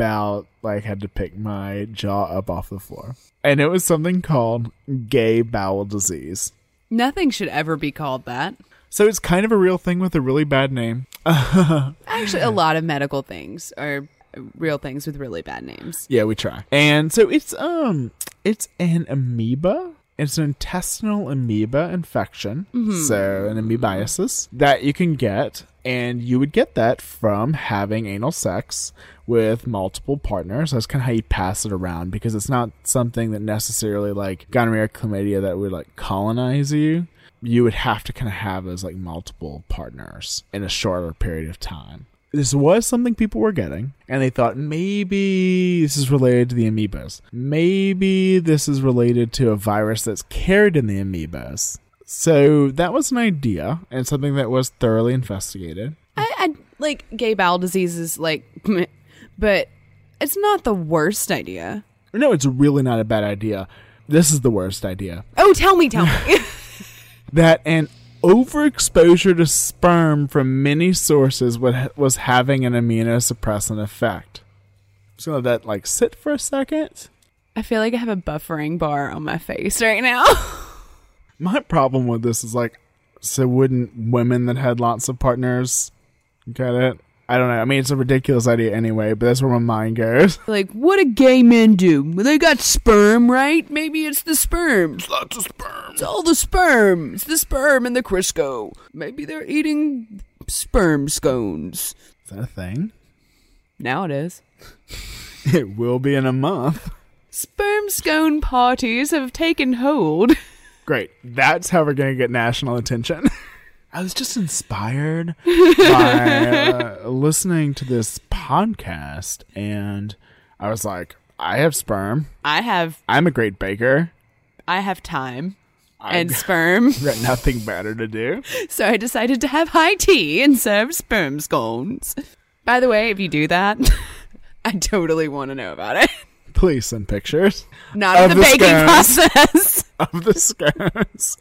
about like had to pick my jaw up off the floor. And it was something called gay bowel disease. Nothing should ever be called that. So it's kind of a real thing with a really bad name. Actually, a lot of medical things are real things with really bad names. Yeah, we try. And so it's um it's an amoeba. It's an intestinal amoeba infection. Mm-hmm. So an amoebiasis that you can get and you would get that from having anal sex with multiple partners. That's kind of how you pass it around because it's not something that necessarily like gonorrhea or chlamydia that would like colonize you. You would have to kind of have as like multiple partners in a shorter period of time this was something people were getting, and they thought maybe this is related to the amoebas. Maybe this is related to a virus that's carried in the amoebas. So that was an idea and something that was thoroughly investigated. I, I like gay bowel disease is like, but it's not the worst idea. No, it's really not a bad idea. This is the worst idea. Oh, tell me, tell me. That an overexposure to sperm from many sources was having an immunosuppressant effect. So let that like sit for a second. I feel like I have a buffering bar on my face right now. My problem with this is like, so wouldn't women that had lots of partners get it? I don't know. I mean, it's a ridiculous idea anyway, but that's where my mind goes. like, what do gay men do? Well, they got sperm, right? Maybe it's the sperm. It's lots of sperm. It's all the sperm. It's the sperm and the Crisco. Maybe they're eating sperm scones. Is that a thing? Now it is. It will be in a month. Sperm scone parties have taken hold. Great. That's how we're going to get national attention. I was just inspired by uh, listening to this podcast, and I was like, I have sperm. I have I'm a great baker. I have time I've and sperm. Got nothing better to do. So I decided to have high tea and serve sperm scones. By the way, if you do that, I totally want to know about it. Please send pictures Not Of of the, the baking scones. process. of the scones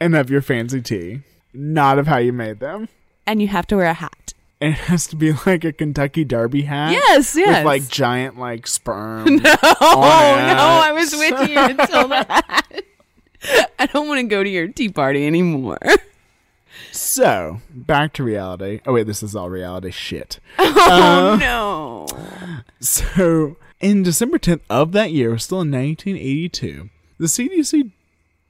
and of your fancy tea, not of how you made them. and you have to wear a hat. It has to be like a Kentucky Derby hat. Yes, yes. With like giant like sperm. Oh it. no, I was with you until that. I don't want to go to your tea party anymore. So back to reality. Oh wait, this is all reality shit. Oh uh, no. So in December 10th of that year, still in 1982, the CDC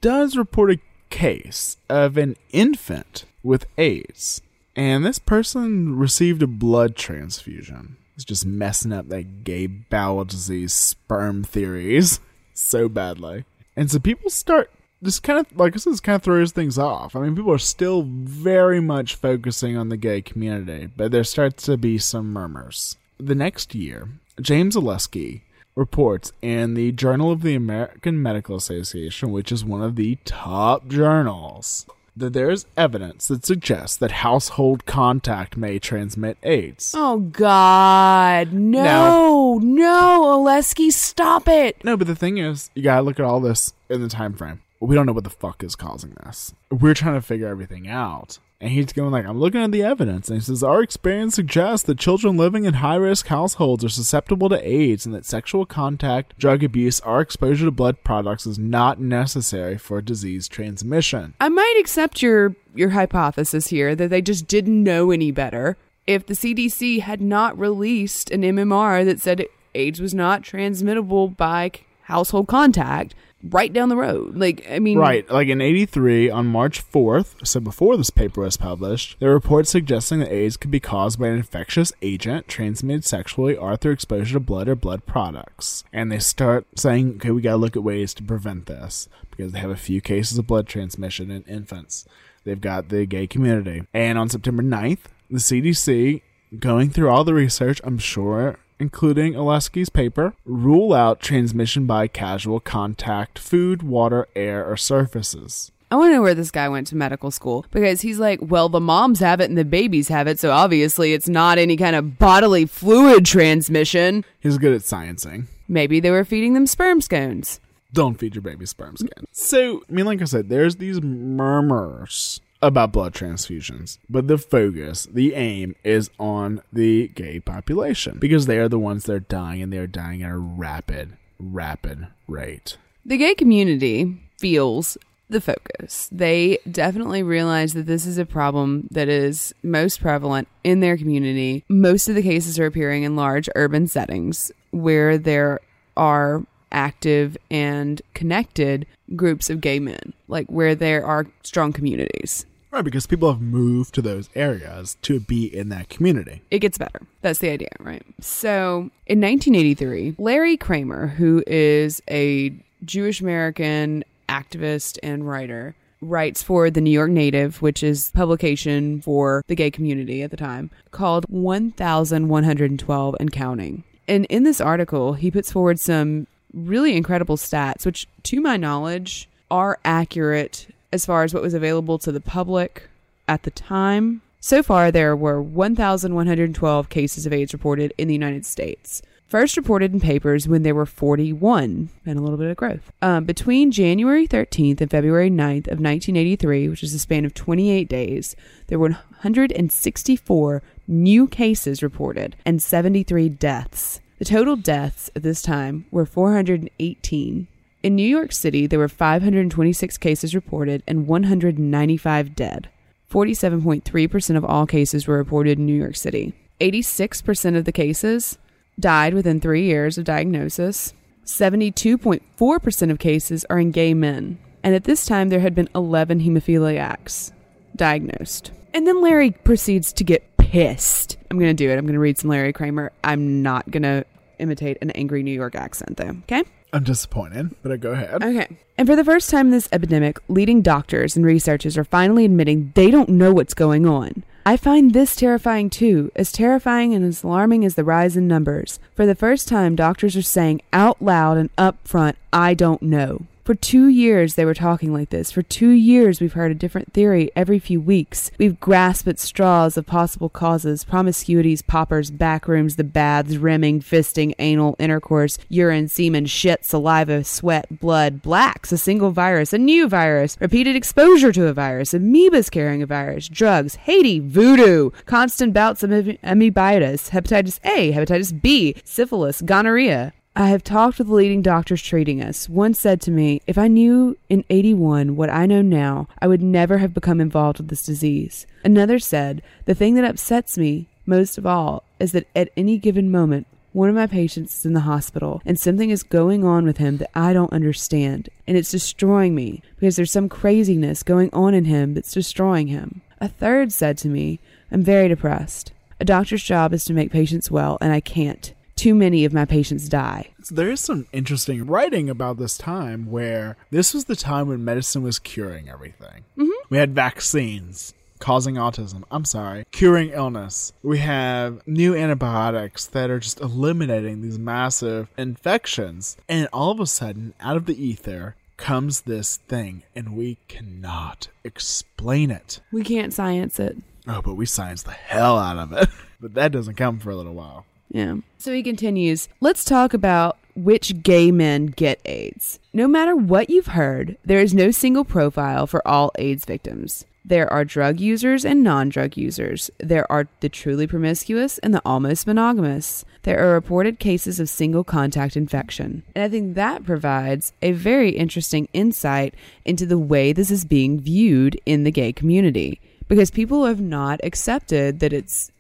does report a case of an infant with AIDS. And this person received a blood transfusion. It's just messing up that gay bowel disease sperm theories so badly. And so people start this kind of like I said, this kind of throws things off. I mean, people are still very much focusing on the gay community, but there starts to be some murmurs. The next year, James Oleske reports in the Journal of the American Medical Association, which is one of the top journals, that there is evidence that suggests that household contact may transmit AIDS. Oh God, no, no, Oleske, stop it. No, but the thing is, you gotta look at all this in the time frame. We don't know what the fuck is causing this. We're trying to figure everything out. And he's going like, I'm looking at the evidence, and he says our experience suggests that children living in high risk households are susceptible to AIDS, and that sexual contact, drug abuse, or exposure to blood products is not necessary for disease transmission. I might accept your your hypothesis here that they just didn't know any better. If the CDC had not released an MMR that said AIDS was not transmittable by household contact right down the road. Like, I mean, Right, like in 83, on March 4th, so before this paper was published, there were reports suggesting that AIDS could be caused by an infectious agent transmitted sexually or through exposure to blood or blood products. And they start saying, okay, we gotta look at ways to prevent this because they have a few cases of blood transmission in infants. They've got the gay community. And on September 9th, the CDC, going through all the research, I'm sure including Oleske's paper, rule out transmission by casual contact, food, water, air, or surfaces. I want to know where this guy went to medical school because he's like, well, the moms have it and the babies have it, so obviously it's not any kind of bodily fluid transmission. He's good at sciencing. Maybe they were feeding them sperm scones. Don't feed your baby sperm skin. So, I mean, like I said, there's these murmurs about blood transfusions, but the focus, the aim is on the gay population because they are the ones that are dying and they are dying at a rapid, rapid rate. The gay community feels the focus. They definitely realize that this is a problem that is most prevalent in their community. Most of the cases are appearing in large urban settings where there are active and connected groups of gay men, like where there are strong communities. Right, because people have moved to those areas to be in that community. It gets better. That's the idea, right? So in 1983, Larry Kramer, who is a Jewish American activist and writer, writes for the New York Native, which is publication for the gay community at the time, called 1112 and counting. And in this article, he puts forward some really incredible stats, which to my knowledge are accurate as far as what was available to the public at the time. So far, there were 1,112 cases of AIDS reported in the United States. First reported in papers when there were 41, and a little bit of growth. Um, between January 13th and February 9th of 1983, which is a span of 28 days, there were 164 new cases reported and 73 deaths. The total deaths at this time were 418. In New York City, there were 526 cases reported and 195 dead. 47.3% of all cases were reported in New York City. 86% of the cases died within three years of diagnosis. 72.4% of cases are in gay men. And at this time, there had been 11 hemophiliacs diagnosed. And then Larry proceeds to get pissed. I'm going to do it. I'm going to read some Larry Kramer. I'm not going to imitate an angry New York accent, though. Okay? I'm disappointed, but go ahead. Okay. And for the first time in this epidemic, leading doctors and researchers are finally admitting they don't know what's going on. I find this terrifying too, as terrifying and as alarming as the rise in numbers. For the first time, doctors are saying out loud and up front, I don't know. For two years, they were talking like this. For two years, we've heard a different theory every few weeks. We've grasped at straws of possible causes promiscuities, poppers, backrooms, the baths, rimming, fisting, anal, intercourse, urine, semen, shit, saliva, sweat, blood, blacks, a single virus, a new virus, repeated exposure to a virus, amoebas carrying a virus, drugs, Haiti, voodoo, constant bouts of am- amoebitis, hepatitis A, hepatitis B, syphilis, gonorrhea. I have talked with the leading doctors treating us. One said to me, If I knew in 81 what I know now, I would never have become involved with this disease. Another said, The thing that upsets me most of all is that at any given moment, one of my patients is in the hospital and something is going on with him that I don't understand. And it's destroying me because there's some craziness going on in him that's destroying him. A third said to me, I'm very depressed. A doctor's job is to make patients well, and I can't too many of my patients die. So there is some interesting writing about this time where this was the time when medicine was curing everything. Mm-hmm. We had vaccines causing autism. I'm sorry, curing illness. We have new antibiotics that are just eliminating these massive infections. And all of a sudden, out of the ether, comes this thing, and we cannot explain it. We can't science it. Oh, but we science the hell out of it. but that doesn't come for a little while. Yeah. So he continues, let's talk about which gay men get AIDS. No matter what you've heard, there is no single profile for all AIDS victims. There are drug users and non drug users. There are the truly promiscuous and the almost monogamous. There are reported cases of single contact infection. And I think that provides a very interesting insight into the way this is being viewed in the gay community because people have not accepted that it's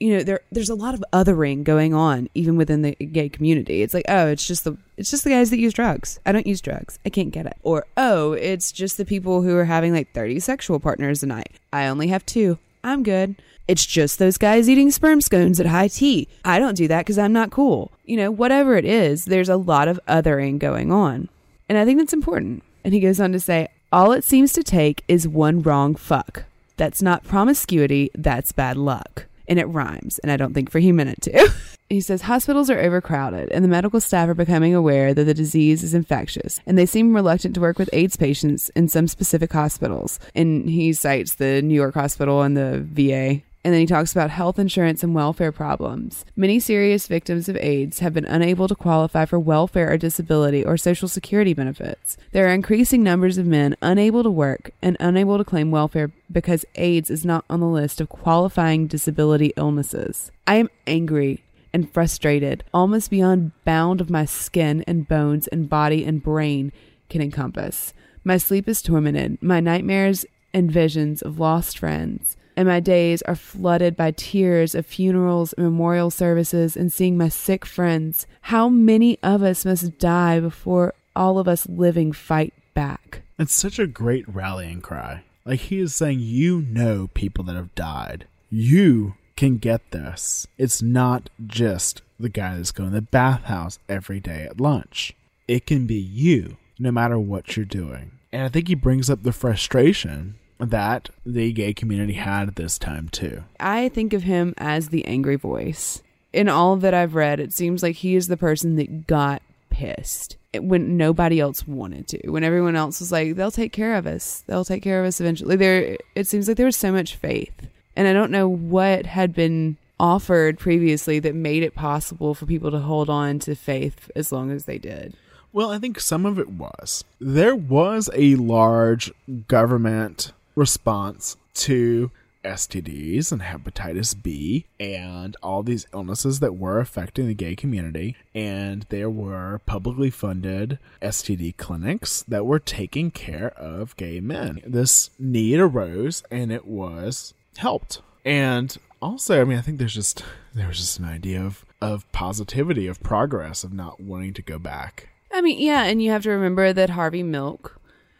you know there there's a lot of othering going on even within the gay community. It's like oh it's just the it's just the guys that use drugs. I don't use drugs. I can't get it. Or oh it's just the people who are having like 30 sexual partners a night. I only have two. I'm good. It's just those guys eating sperm scones at high tea. I don't do that because i'm not cool. You know whatever it is there's a lot of othering going on. And i think that's important. And he goes on to say all it seems to take is one wrong fuck. That's not promiscuity. That's bad luck and it rhymes, and I don't think he meant it to. he says hospitals are overcrowded, and the medical staff are becoming aware that the disease is infectious, and they seem reluctant to work with AIDS patients in some specific hospitals. And he cites the New York hospital and the VA and then he talks about health insurance and welfare problems. Many serious victims of AIDS have been unable to qualify for welfare or disability or social security benefits. There are increasing numbers of men unable to work and unable to claim welfare because AIDS is not on the list of qualifying disability illnesses. I am angry and frustrated, almost beyond bound of my skin and bones and body and brain can encompass. My sleep is tormented, my nightmares and visions of lost friends and my days are flooded by tears of funerals, memorial services, and seeing my sick friends. How many of us must die before all of us living fight back? It's such a great rallying cry. Like he is saying, you know people that have died. You can get this. It's not just the guy that's going to the bathhouse every day at lunch. It can be you, no matter what you're doing. And I think he brings up the frustration that the gay community had this time too. I think of him as the angry voice. In all that I've read, it seems like he is the person that got pissed when nobody else wanted to. When everyone else was like, "They'll take care of us. They'll take care of us eventually." There, it seems like there was so much faith, and I don't know what had been offered previously that made it possible for people to hold on to faith as long as they did. Well, I think some of it was. There was a large government response to STDs and hepatitis B and all these illnesses that were affecting the gay community. And there were publicly funded STD clinics that were taking care of gay men. This need arose and it was helped. And also, I mean, I think there's just there was just an idea of of positivity, of progress, of not wanting to go back. I mean, yeah, and you have to remember that Harvey Milk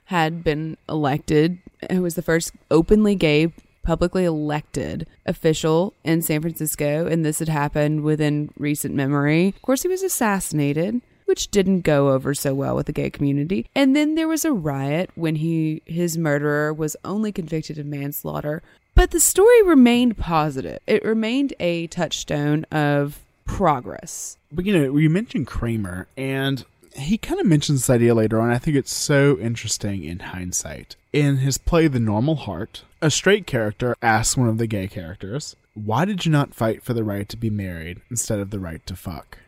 had been elected who was the first openly gay publicly elected official in San Francisco, and this had happened within recent memory. Of course, he was assassinated, which didn't go over so well with the gay community. And then there was a riot when he his murderer was only convicted of manslaughter. But the story remained positive. It remained a touchstone of progress. But you know, you mentioned Kramer, and he kind of mentions this idea later on. I think it's so interesting in hindsight. In his play The Normal Heart, a straight character asks one of the gay characters, Why did you not fight for the right to be married instead of the right to fuck?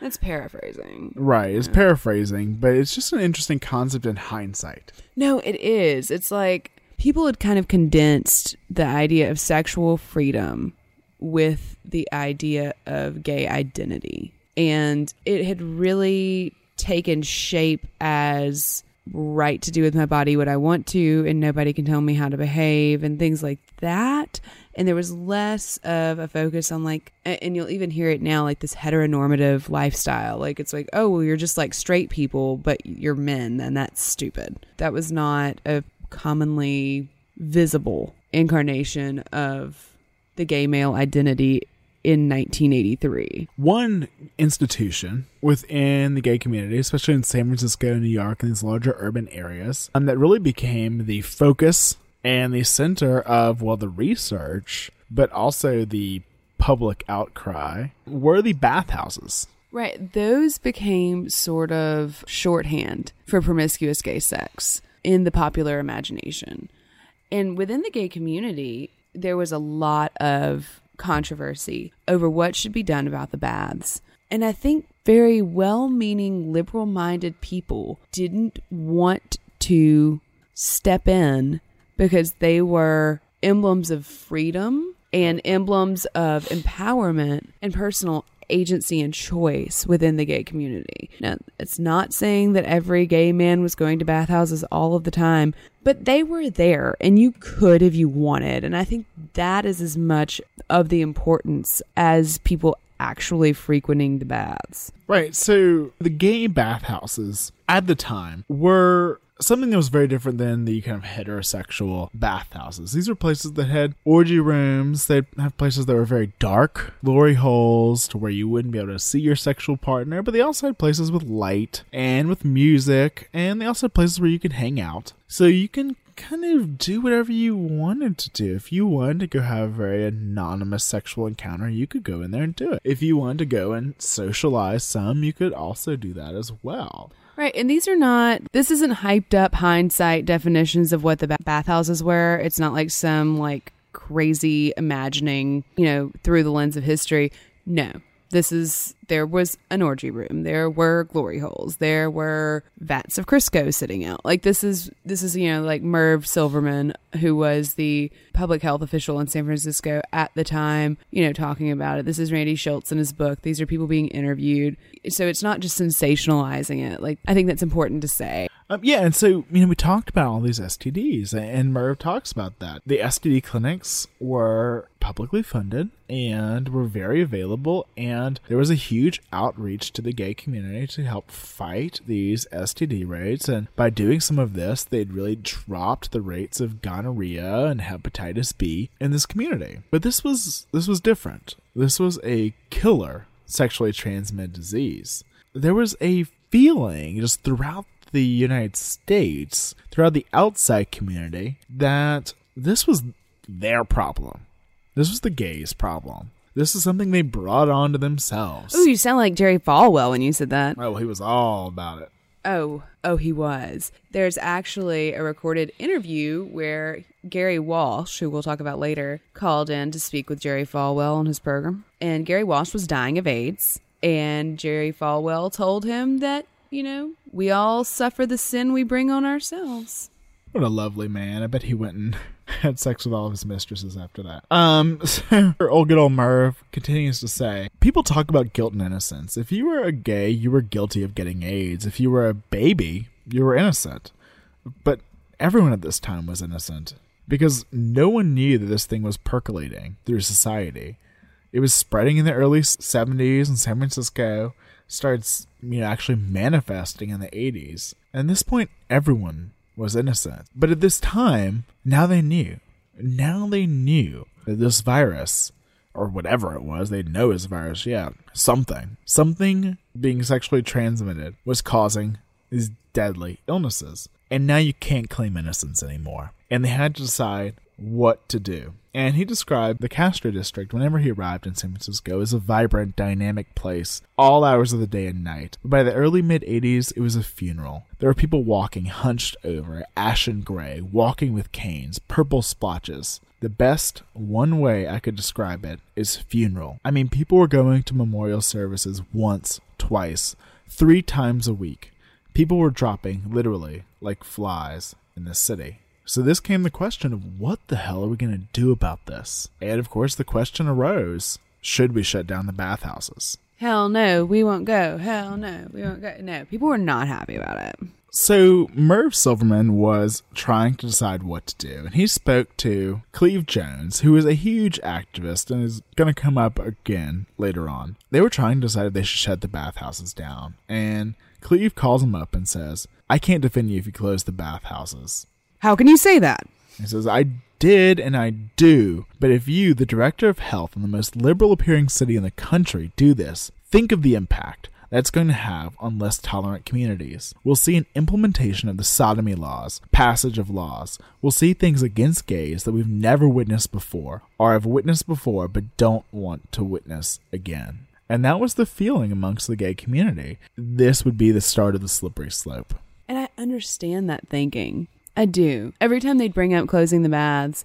That's paraphrasing. Right, it's paraphrasing, but it's just an interesting concept in hindsight. No, it is. It's like people had kind of condensed the idea of sexual freedom with the idea of gay identity. And it had really taken shape as right to do with my body what I want to, and nobody can tell me how to behave, and things like that. And there was less of a focus on like, and you'll even hear it now, like this heteronormative lifestyle. Like it's like, oh, well, you're just like straight people, but you're men, and that's stupid. That was not a commonly visible incarnation of the gay male identity in 1983. One institution within the gay community, especially in San Francisco, New York, and these larger urban areas, um, that really became the focus and the center of, well, the research, but also the public outcry, were the bathhouses. Right. Those became sort of shorthand for promiscuous gay sex in the popular imagination. And within the gay community, there was a lot of controversy over what should be done about the baths. And I think very well meaning, liberal minded people didn't want to step in because they were emblems of freedom and emblems of empowerment and personal agency and choice within the gay community. Now, it's not saying that every gay man was going to bathhouses all of the time, but they were there and you could if you wanted. And I think that is as much of the importance as people actually frequenting the baths. Right. So the gay bathhouses at the time were something that was very different than the kind of heterosexual bathhouses. These were places that had orgy rooms. They'd have places that were very dark, glory holes to where you wouldn't be able to see your sexual partner, but they also had places with light and with music, and they also had places where you could hang out. So you can kind of do whatever you wanted to do. If you wanted to go have a very anonymous sexual encounter, you could go in there and do it. If you wanted to go and socialize some, you could also do that as well. Right. And these are not, this isn't hyped up hindsight definitions of what the bathhouses were. It's not like some like crazy imagining, you know, through the lens of history. No, this is there was an orgy room. There were glory holes. There were vats of crisco sitting out. Like this is this is you know like merv silverman who was the public health official in san francisco at the time you know talking about it. This is randy shilts in his book. These are people being interviewed. So it's not just sensationalizing it. Like i think that's important to say. Um, yeah, and so you know we talked about all these STDs, and Merv talks about that. The STD clinics were publicly funded and were very available, and there was a huge outreach to the gay community to help fight these STD rates. And by doing some of this, they'd really dropped the rates of gonorrhea and hepatitis B in this community. But this was this was different. This was a killer sexually transmitted disease. There was a feeling just throughout the United States, throughout the outside community, that this was their problem. This was the gays' problem. This is something they brought on to themselves. Oh, you sound like Jerry Falwell when you said that. Oh, he was all about it. Oh, oh, he was. There's actually a recorded interview where Gary Walsh, who we'll talk about later, called in to speak with Jerry Falwell on his program. And Gary Walsh was dying of AIDS. And Jerry Falwell told him that you know, we all suffer the sin we bring on ourselves. What a lovely man. I bet he went and had sex with all of his mistresses after that. Um, so old good old Merv continues to say, people talk about guilt and innocence. If you were a gay, you were guilty of getting AIDS. If you were a baby, you were innocent. But everyone at this time was innocent because no one knew that this thing was percolating through society. It was spreading in the early 70s in San Francisco starts you know actually manifesting in the 80s. And at this point everyone was innocent. But at this time, now they knew. Now they knew that this virus or whatever it was, they know it's a virus, yeah, something. Something being sexually transmitted was causing these deadly illnesses. And now you can't claim innocence anymore. And they had to decide what to do. And he described the Castro district whenever he arrived in San Francisco as a vibrant, dynamic place, all hours of the day and night. But by the early mid 80s, it was a funeral. There were people walking hunched over, ashen gray, walking with canes, purple splotches. The best one way I could describe it is funeral. I mean, people were going to memorial services once, twice, three times a week. People were dropping, literally, like flies in the city. So this came the question of what the hell are we going to do about this? And of course, the question arose should we shut down the bathhouses? Hell no, we won't go. Hell no, we won't go. No, people were not happy about it. So Merv Silverman was trying to decide what to do, and he spoke to Cleve Jones, who is a huge activist and is going to come up again later on. They were trying to decide if they should shut the bathhouses down, and Cleve calls him up and says, I can't defend you if you close the bathhouses. How can you say that? He says, I did and I do. But if you, the director of health in the most liberal appearing city in the country, do this, think of the impact that's going to have on less tolerant communities. We'll see an implementation of the sodomy laws, passage of laws. We'll see things against gays that we've never witnessed before, or have witnessed before but don't want to witness again. And that was the feeling amongst the gay community. This would be the start of the slippery slope. And I understand that thinking. I do. Every time they'd bring up closing the baths,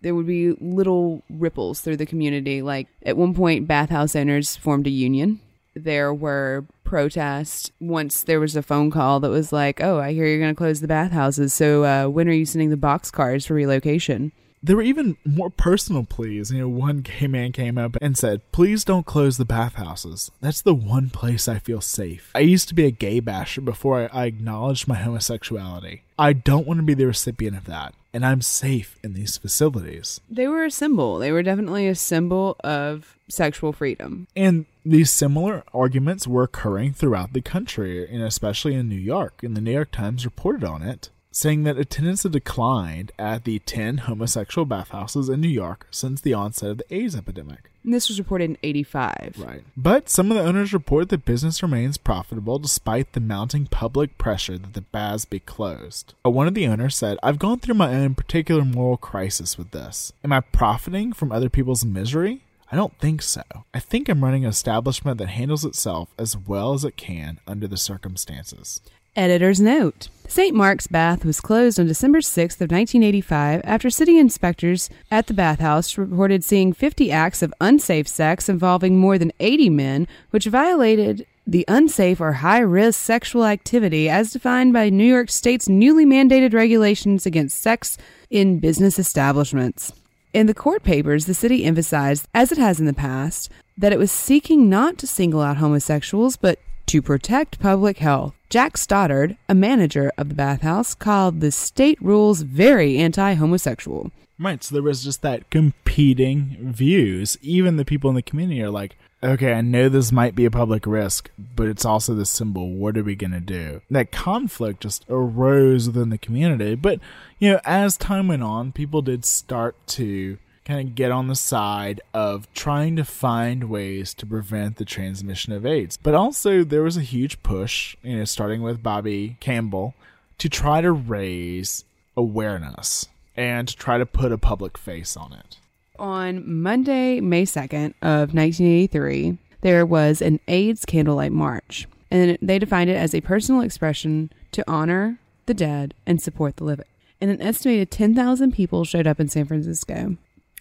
there would be little ripples through the community. Like at one point, bathhouse owners formed a union. There were protests. Once there was a phone call that was like, "Oh, I hear you're going to close the bathhouses. So uh, when are you sending the box cars for relocation?" There were even more personal pleas. You know, one gay man came up and said, Please don't close the bathhouses. That's the one place I feel safe. I used to be a gay basher before I, I acknowledged my homosexuality. I don't want to be the recipient of that. And I'm safe in these facilities. They were a symbol. They were definitely a symbol of sexual freedom. And these similar arguments were occurring throughout the country, and especially in New York. And the New York Times reported on it saying that attendance had declined at the 10 homosexual bathhouses in New York since the onset of the AIDS epidemic. And this was reported in 85. Right. But some of the owners report that business remains profitable despite the mounting public pressure that the baths be closed. Uh, one of the owners said, I've gone through my own particular moral crisis with this. Am I profiting from other people's misery? I don't think so. I think I'm running an establishment that handles itself as well as it can under the circumstances. Editor's note St. Mark's Bath was closed on December 6th of 1985 after city inspectors at the bathhouse reported seeing 50 acts of unsafe sex involving more than 80 men, which violated the unsafe or high risk sexual activity as defined by New York State's newly mandated regulations against sex in business establishments. In the court papers, the city emphasized, as it has in the past, that it was seeking not to single out homosexuals, but to protect public health. Jack Stoddard, a manager of the bathhouse, called the state rules very anti homosexual. Right, so there was just that competing views. Even the people in the community are like, okay, I know this might be a public risk, but it's also the symbol. What are we going to do? That conflict just arose within the community. But, you know, as time went on, people did start to kind of get on the side of trying to find ways to prevent the transmission of AIDS. But also, there was a huge push, you know, starting with Bobby Campbell, to try to raise awareness and to try to put a public face on it. On Monday, May 2nd of 1983, there was an AIDS candlelight march, and they defined it as a personal expression to honor the dead and support the living. And an estimated 10,000 people showed up in San Francisco.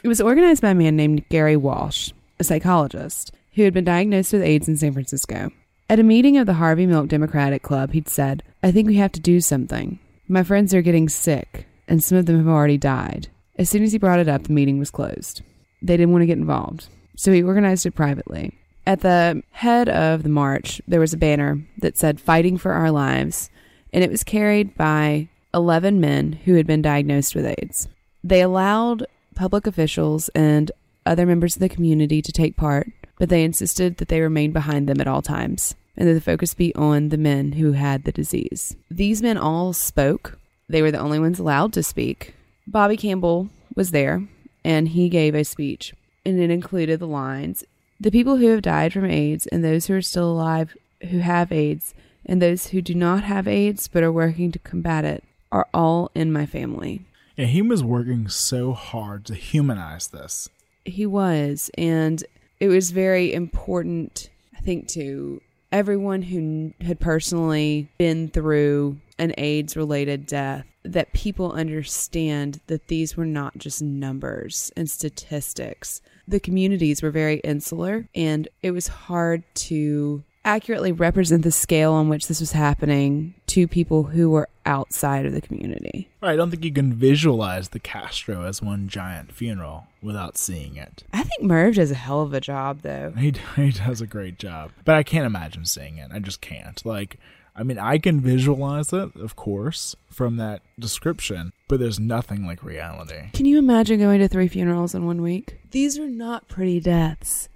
It was organized by a man named Gary Walsh, a psychologist, who had been diagnosed with AIDS in San Francisco. At a meeting of the Harvey Milk Democratic Club, he'd said, I think we have to do something. My friends are getting sick, and some of them have already died. As soon as he brought it up, the meeting was closed. They didn't want to get involved, so he organized it privately. At the head of the march, there was a banner that said, Fighting for Our Lives, and it was carried by 11 men who had been diagnosed with AIDS. They allowed public officials and other members of the community to take part, but they insisted that they remain behind them at all times and that the focus be on the men who had the disease. These men all spoke. They were the only ones allowed to speak. Bobby Campbell was there and he gave a speech, and it included the lines The people who have died from AIDS and those who are still alive who have AIDS and those who do not have AIDS but are working to combat it are all in my family. And he was working so hard to humanize this. He was. And it was very important, I think, to everyone who had personally been through an AIDS related death that people understand that these were not just numbers and statistics. The communities were very insular, and it was hard to accurately represent the scale on which this was happening to people who were outside of the community. I don't think you can visualize the Castro as one giant funeral without seeing it. I think Merv does a hell of a job, though. He, he does a great job. But I can't imagine seeing it. I just can't. Like, I mean, I can visualize it, of course, from that description, but there's nothing like reality. Can you imagine going to three funerals in one week? These are not pretty deaths.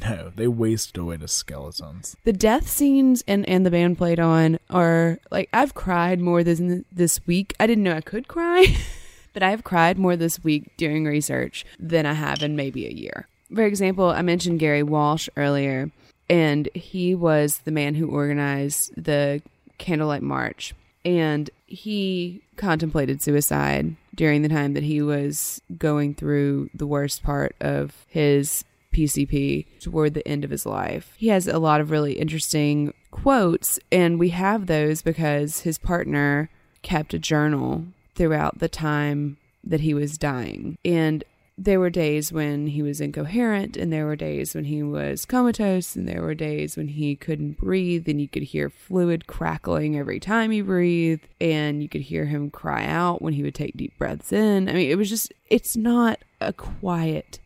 No, they wasted away to skeletons. The death scenes and, and the band played on are like I've cried more this this week. I didn't know I could cry, but I have cried more this week during research than I have in maybe a year. For example, I mentioned Gary Walsh earlier, and he was the man who organized the candlelight march, and he contemplated suicide during the time that he was going through the worst part of his PCP toward the end of his life. He has a lot of really interesting quotes, and we have those because his partner kept a journal throughout the time that he was dying. And there were days when he was incoherent, and there were days when he was comatose, and there were days when he couldn't breathe, and you could hear fluid crackling every time he breathed, and you could hear him cry out when he would take deep breaths in. I mean, it was just, it's not a quiet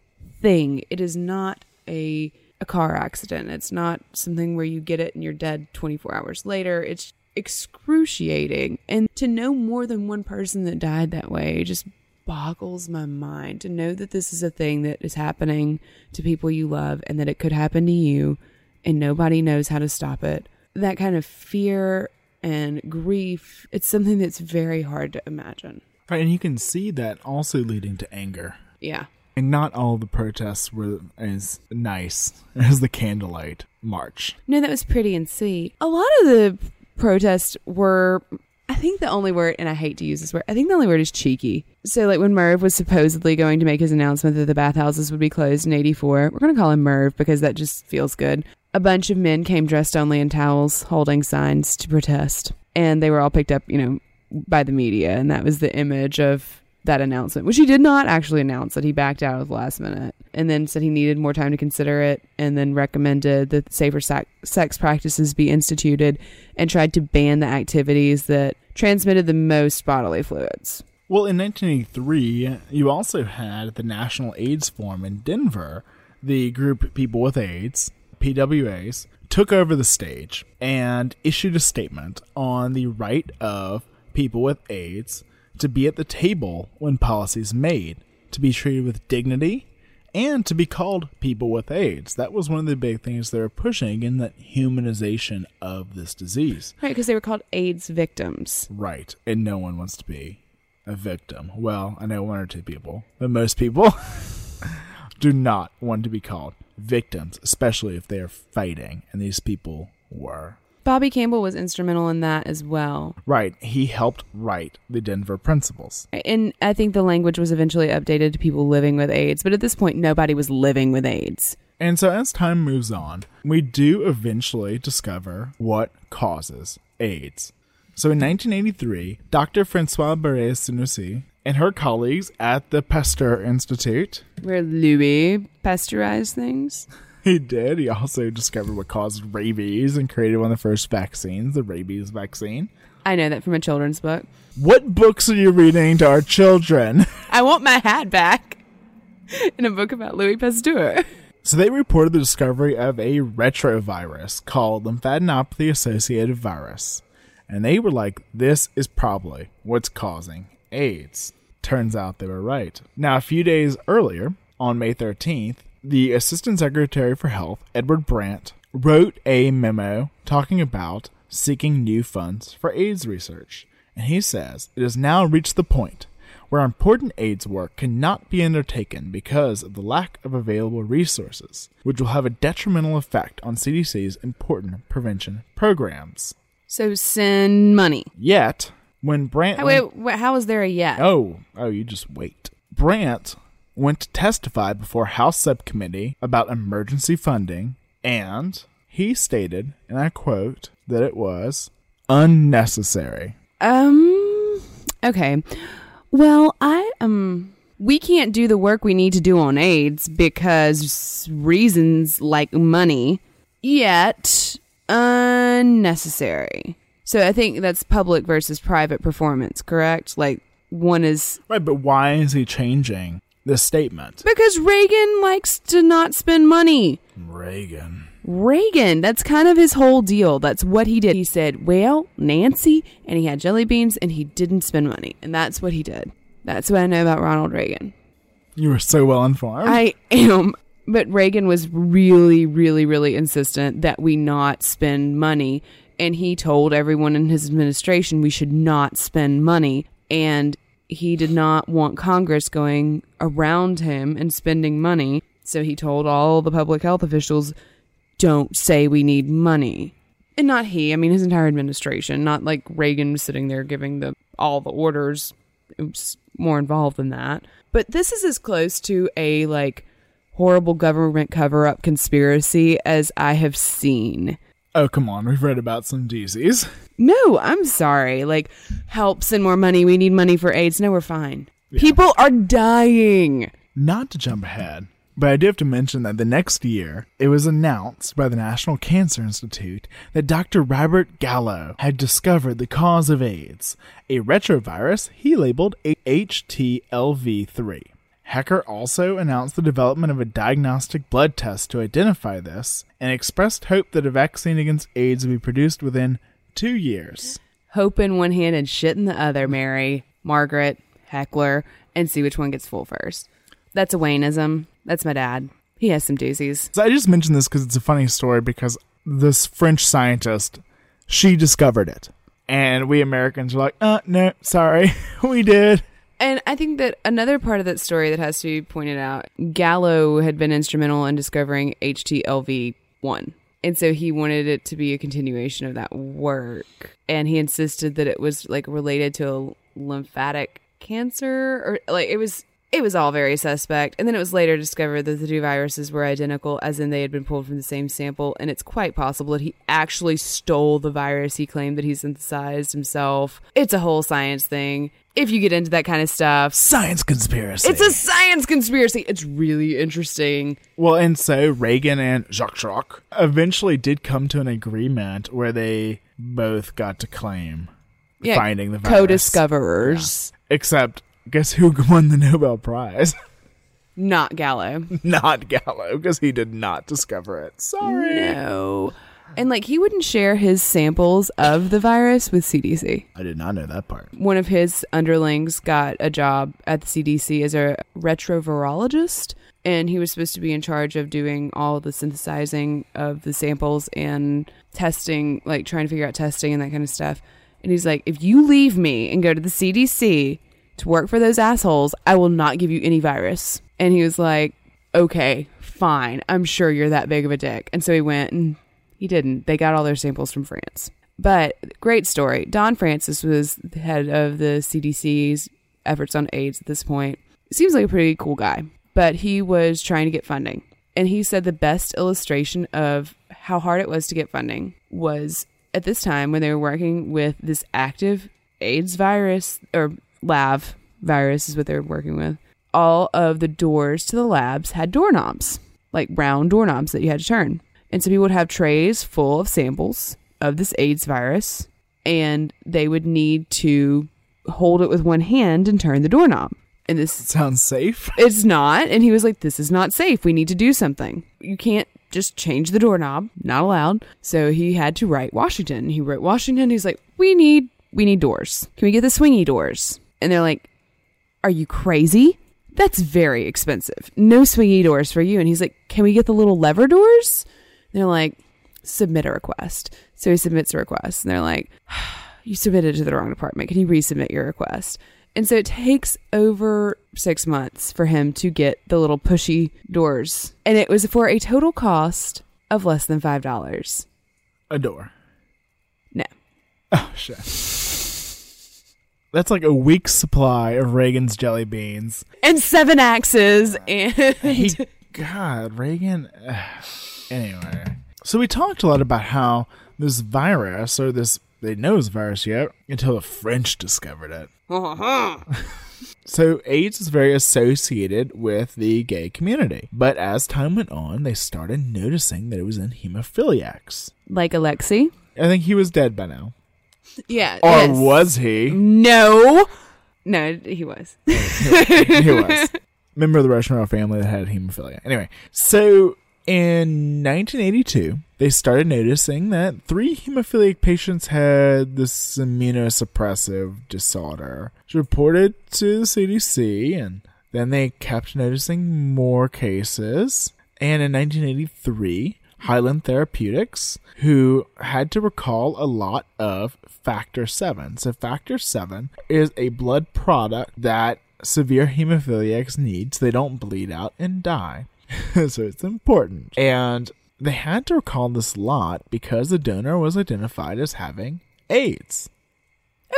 thing. It is not a a car accident. It's not something where you get it and you're dead 24 hours later. It's excruciating. And to know more than one person that died that way just boggles my mind to know that this is a thing that is happening to people you love and that it could happen to you and nobody knows how to stop it. That kind of fear and grief, it's something that's very hard to imagine. Right, and you can see that also leading to anger. Yeah. And not all the protests were as nice as the candlelight march. No, that was pretty and sweet. A lot of the protests were I think the only word, and I hate to use this word, I think the only word is cheeky. So, like when Merv was supposedly going to make his announcement that the bathhouses would be closed in 84, we're going to call him Merv because that just feels good. A bunch of men came dressed only in towels, holding signs to protest. And they were all picked up, you know, by the media. And that was the image of that announcement, which he did not actually announce that he backed out at the last minute, and then said he needed more time to consider it, and then recommended that safer sex practices be instituted, and tried to ban the activities that transmitted the most bodily fluids. Well, in 1983, you also had the National AIDS Forum in Denver. The group People with AIDS, PWAs, took over the stage and issued a statement on the right of people with AIDS to be at the table when policy is made, to be treated with dignity, and to be called people with AIDS. That was one of the big things they were pushing in that humanization of this disease. Right, because they were called AIDS victims. Right, and no one wants to be a victim. Well, I know one or two people, but most people do not want to be called victims, especially if they are fighting, and these people were. Bobby Campbell was instrumental in that as well. Right. He helped write the Denver Principles. And I think the language was eventually updated to people living with AIDS, but at this point, nobody was living with AIDS. And so as time moves on, we do eventually discover what causes AIDS. So in 1983, Dr. Francois Barré-Sinoussi and her colleagues at the Pasteur Institute, where Louis pasteurized things, he did. He also discovered what caused rabies and created one of the first vaccines, the rabies vaccine. I know that from a children's book. What books are you reading to our children? I want my hat back in a book about Louis Pasteur. So they reported the discovery of a retrovirus called lymphadenopathy associated virus. And they were like, this is probably what's causing AIDS. Turns out they were right. Now, a few days earlier, on May 13th, the Assistant Secretary for Health, Edward Brandt, wrote a memo talking about seeking new funds for AIDS research. And he says it has now reached the point where important AIDS work cannot be undertaken because of the lack of available resources, which will have a detrimental effect on CDC's important prevention programs. So send money. Yet, when Brandt. wait, wait, how is there a yet? Oh, oh, you just wait. Brandt went to testify before House Subcommittee about emergency funding, and he stated, and I quote, that it was unnecessary. Um, okay. Well, I, um, we can't do the work we need to do on AIDS because reasons like money, yet unnecessary. So I think that's public versus private performance, correct? Like one is right, but why is he changing this statement. Because Reagan likes to not spend money. Reagan. Reagan. That's kind of his whole deal. That's what he did. He said, well, Nancy, and he had jelly beans, and he didn't spend money. And that's what he did. That's what I know about Ronald Reagan. You were so well informed. I am. But Reagan was really, really, really insistent that we not spend money. And he told everyone in his administration we should not spend money. And he did not want Congress going around him and spending money. So he told all the public health officials, don't say we need money. And not he, I mean his entire administration, not like Reagan sitting there giving the all the orders. Was more involved than that. But this is as close to a like horrible government cover up conspiracy as I have seen. Oh, come on. We've read about some doozies. No, I'm sorry. Like, help send more money. We need money for AIDS. No, we're fine. Yeah. People are dying. not to jump ahead, but I do have to mention that the next year, it was announced by the National Cancer Institute that Dr. Robert Gallo had discovered the cause of AIDS, a retrovirus he labeled HTLV3. Heckler also announced the development of a diagnostic blood test to identify this and expressed hope that a vaccine against AIDS would be produced within two years. Hope in one hand and shit in the other, Mary, Margaret, Heckler, and see which one gets full first. That's a Wayneism. That's my dad. He has some doozies. So I just mentioned this because it's a funny story because this French scientist, she discovered it. And we Americans were like, uh, no, sorry, we did. And I think that another part of that story that has to be pointed out, Gallo had been instrumental in discovering HTLV1. And so he wanted it to be a continuation of that work. And he insisted that it was like related to a lymphatic cancer or like it was it was all very suspect. And then it was later discovered that the two viruses were identical, as in they had been pulled from the same sample. And it's quite possible that he actually stole the virus he claimed that he synthesized himself. It's a whole science thing. If you get into that kind of stuff, Science conspiracy. it's a science conspiracy. It's really interesting. Well, and so Reagan and Jacques Chirac eventually did come to an agreement where they both got to claim Yeah, finding the virus. co-discoverers, Except, guess who won the Nobel Prize? not Gallo. not Gallo, because he did not discover it. Sorry. No. And like he wouldn't share his samples of the virus with CDC. I did not know that part. One of his underlings got a job at the CDC as a retrovirologist, and he was supposed to be in charge of doing all the synthesizing of the samples and testing, like trying to figure out testing and that kind of stuff. And he's like, if you leave me and go to the CDC to work for those assholes, I will not give you any virus. And he was like, okay, fine. I'm sure you're that big of a dick. And so he went and he didn't. They got all their samples from France. But great story. Don Francis was the head of the CDC's efforts on AIDS at this point. Seems like a pretty cool guy, but he was trying to get funding. And he said the best illustration of how hard it was to get funding was at this time when they were working with this active AIDS virus or LAV virus is what they were working with. All of the doors to the labs had doorknobs, like round doorknobs that you had to turn. And so people would have trays full of samples of this AIDS virus, and they would need to hold it with one hand and turn the doorknob. And this sounds safe. It's not. And he was like, This is not safe. We need to do something. You can't just change the doorknob. Not allowed. So he had to write Washington. He wrote Washington. He's like, We need we need doors. Can we get the swingy doors? And they're like, Are you crazy? That's very expensive. No swingy doors for you. And he's like, Can we get the little lever doors? They're like, Submit a request. So he submits a request. And they're like, You submitted to the wrong department. Can you resubmit your request? And so it takes over six months for him to get the little pushy doors. And it was for a total cost of less than $5. A door. No. Oh, shit. That's like a week's supply of Reagan's jelly beans. And seven axes. And He, God, Reagan. Anyway. So we talked a lot about how this virus, or this, they know a virus yet until the French discovered it. Uh-huh. So AIDS is very associated with the gay community. But as time went on, they started noticing that it was in hemophiliacs. like Alexi. I think he was dead by now. Yeah. Or yes. was he? No. No, he was. he was. Member of the Russian royal family that had hemophilia. Anyway, so in 1982, they started noticing that three hemophiliac patients had this immunosuppressive disorder. It's reported to the CDC, and then they kept noticing more cases. And in 1983, Hyland Therapeutics, who had to recall a lot of factor 7. So, factor 7 is a blood product that severe hemophiliacs need so they don't bleed out and die. so, it's important. And they had to recall this lot because the donor was identified as having AIDS.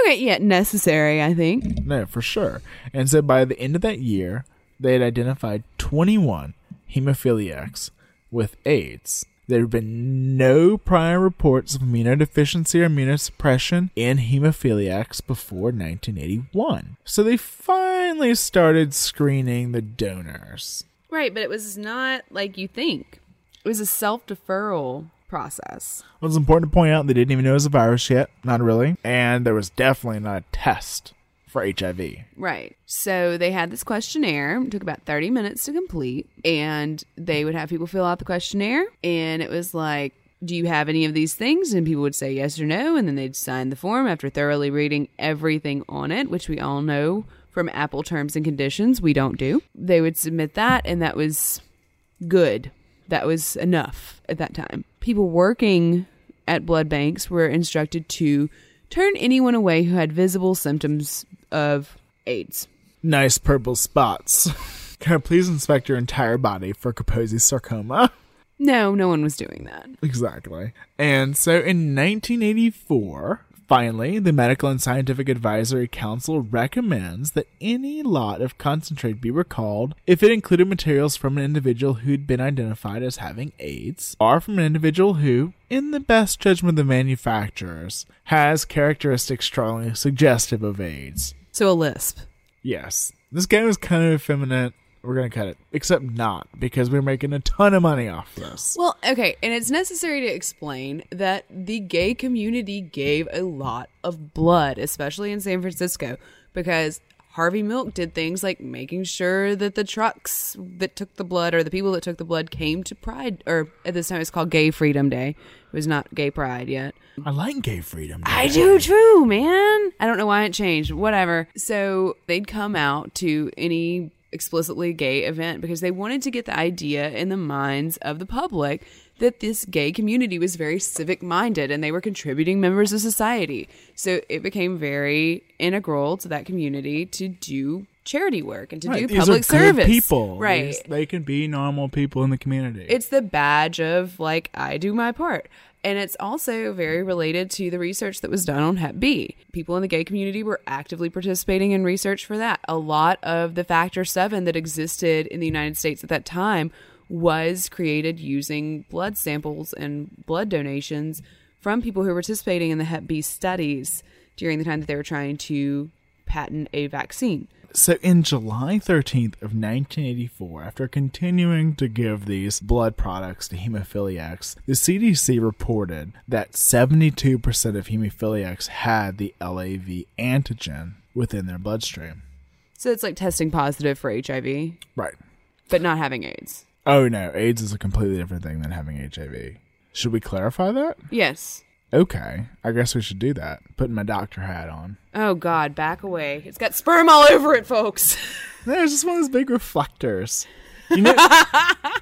Okay, yeah, necessary, I think. No, for sure. And so by the end of that year, they had identified 21 hemophiliacs with AIDS. There had been no prior reports of immunodeficiency or immunosuppression in hemophiliacs before 1981. So they finally started screening the donors. Right, but it was not like you think. It was a self deferral process. Well, it's important to point out they didn't even know it was a virus yet, not really, and there was definitely not a test for HIV. Right. So they had this questionnaire. It took about 30 minutes to complete. And they would have people fill out the questionnaire. And it was like, do you have any of these things? And people would say yes or no. And then they'd sign the form after thoroughly reading everything on it, which we all know from Apple terms and conditions we don't do. They would submit that, and that was good. That was enough at that time. People working at blood banks were instructed to turn anyone away who had visible symptoms of AIDS. Nice purple spots. Can I please inspect your entire body for Kaposi sarcoma? No, no one was doing that. Exactly. And so in 1984, finally, the Medical and Scientific Advisory Council recommends that any lot of concentrate be recalled if it included materials from an individual who'd been identified as having AIDS, or from an individual who, in the best judgment of the manufacturers, has characteristics strongly suggestive of AIDS. So a lisp. Yes. This game is kind of effeminate. We're going to cut it. Except not, because we're making a ton of money off this. Well, okay, and it's necessary to explain that the gay community gave a lot of blood, especially in San Francisco, because Harvey Milk did things like making sure that the trucks that took the blood or the people that took the blood came to Pride, or at this time it's called Gay Freedom Day. It was not Gay Pride yet. I like Gay Freedom Day. I do too, man. I don't know why it changed. Whatever. So they'd come out to any explicitly gay event because they wanted to get the idea in the minds of the public that this gay community was very civic minded and they were contributing members of society. So it became very integral to that community to do charity work and to Right, do these public service. people. Right. These- They can be normal people in the community. It's the badge of like I do my part. And it's also very related to the research that was done on Hep B. People in the gay community were actively participating in research for that. A lot of the factor 7 that existed in the United States at that time was created using blood samples and blood donations from people who were participating in the Hep B studies during the time that they were trying to patent a vaccine. So in July 13th of 1984, after continuing to give these blood products to hemophiliacs, the CDC reported that 72% of hemophiliacs had the LAV antigen within their bloodstream. So it's like testing positive for HIV, Right. but not having AIDS. Oh no, AIDS is a completely different thing than having HIV. Should we clarify that? Yes. Okay, I guess we should do that. Putting my doctor hat on. Oh God, back away! It's got sperm all over it, folks. There's just one of those big reflectors. You know,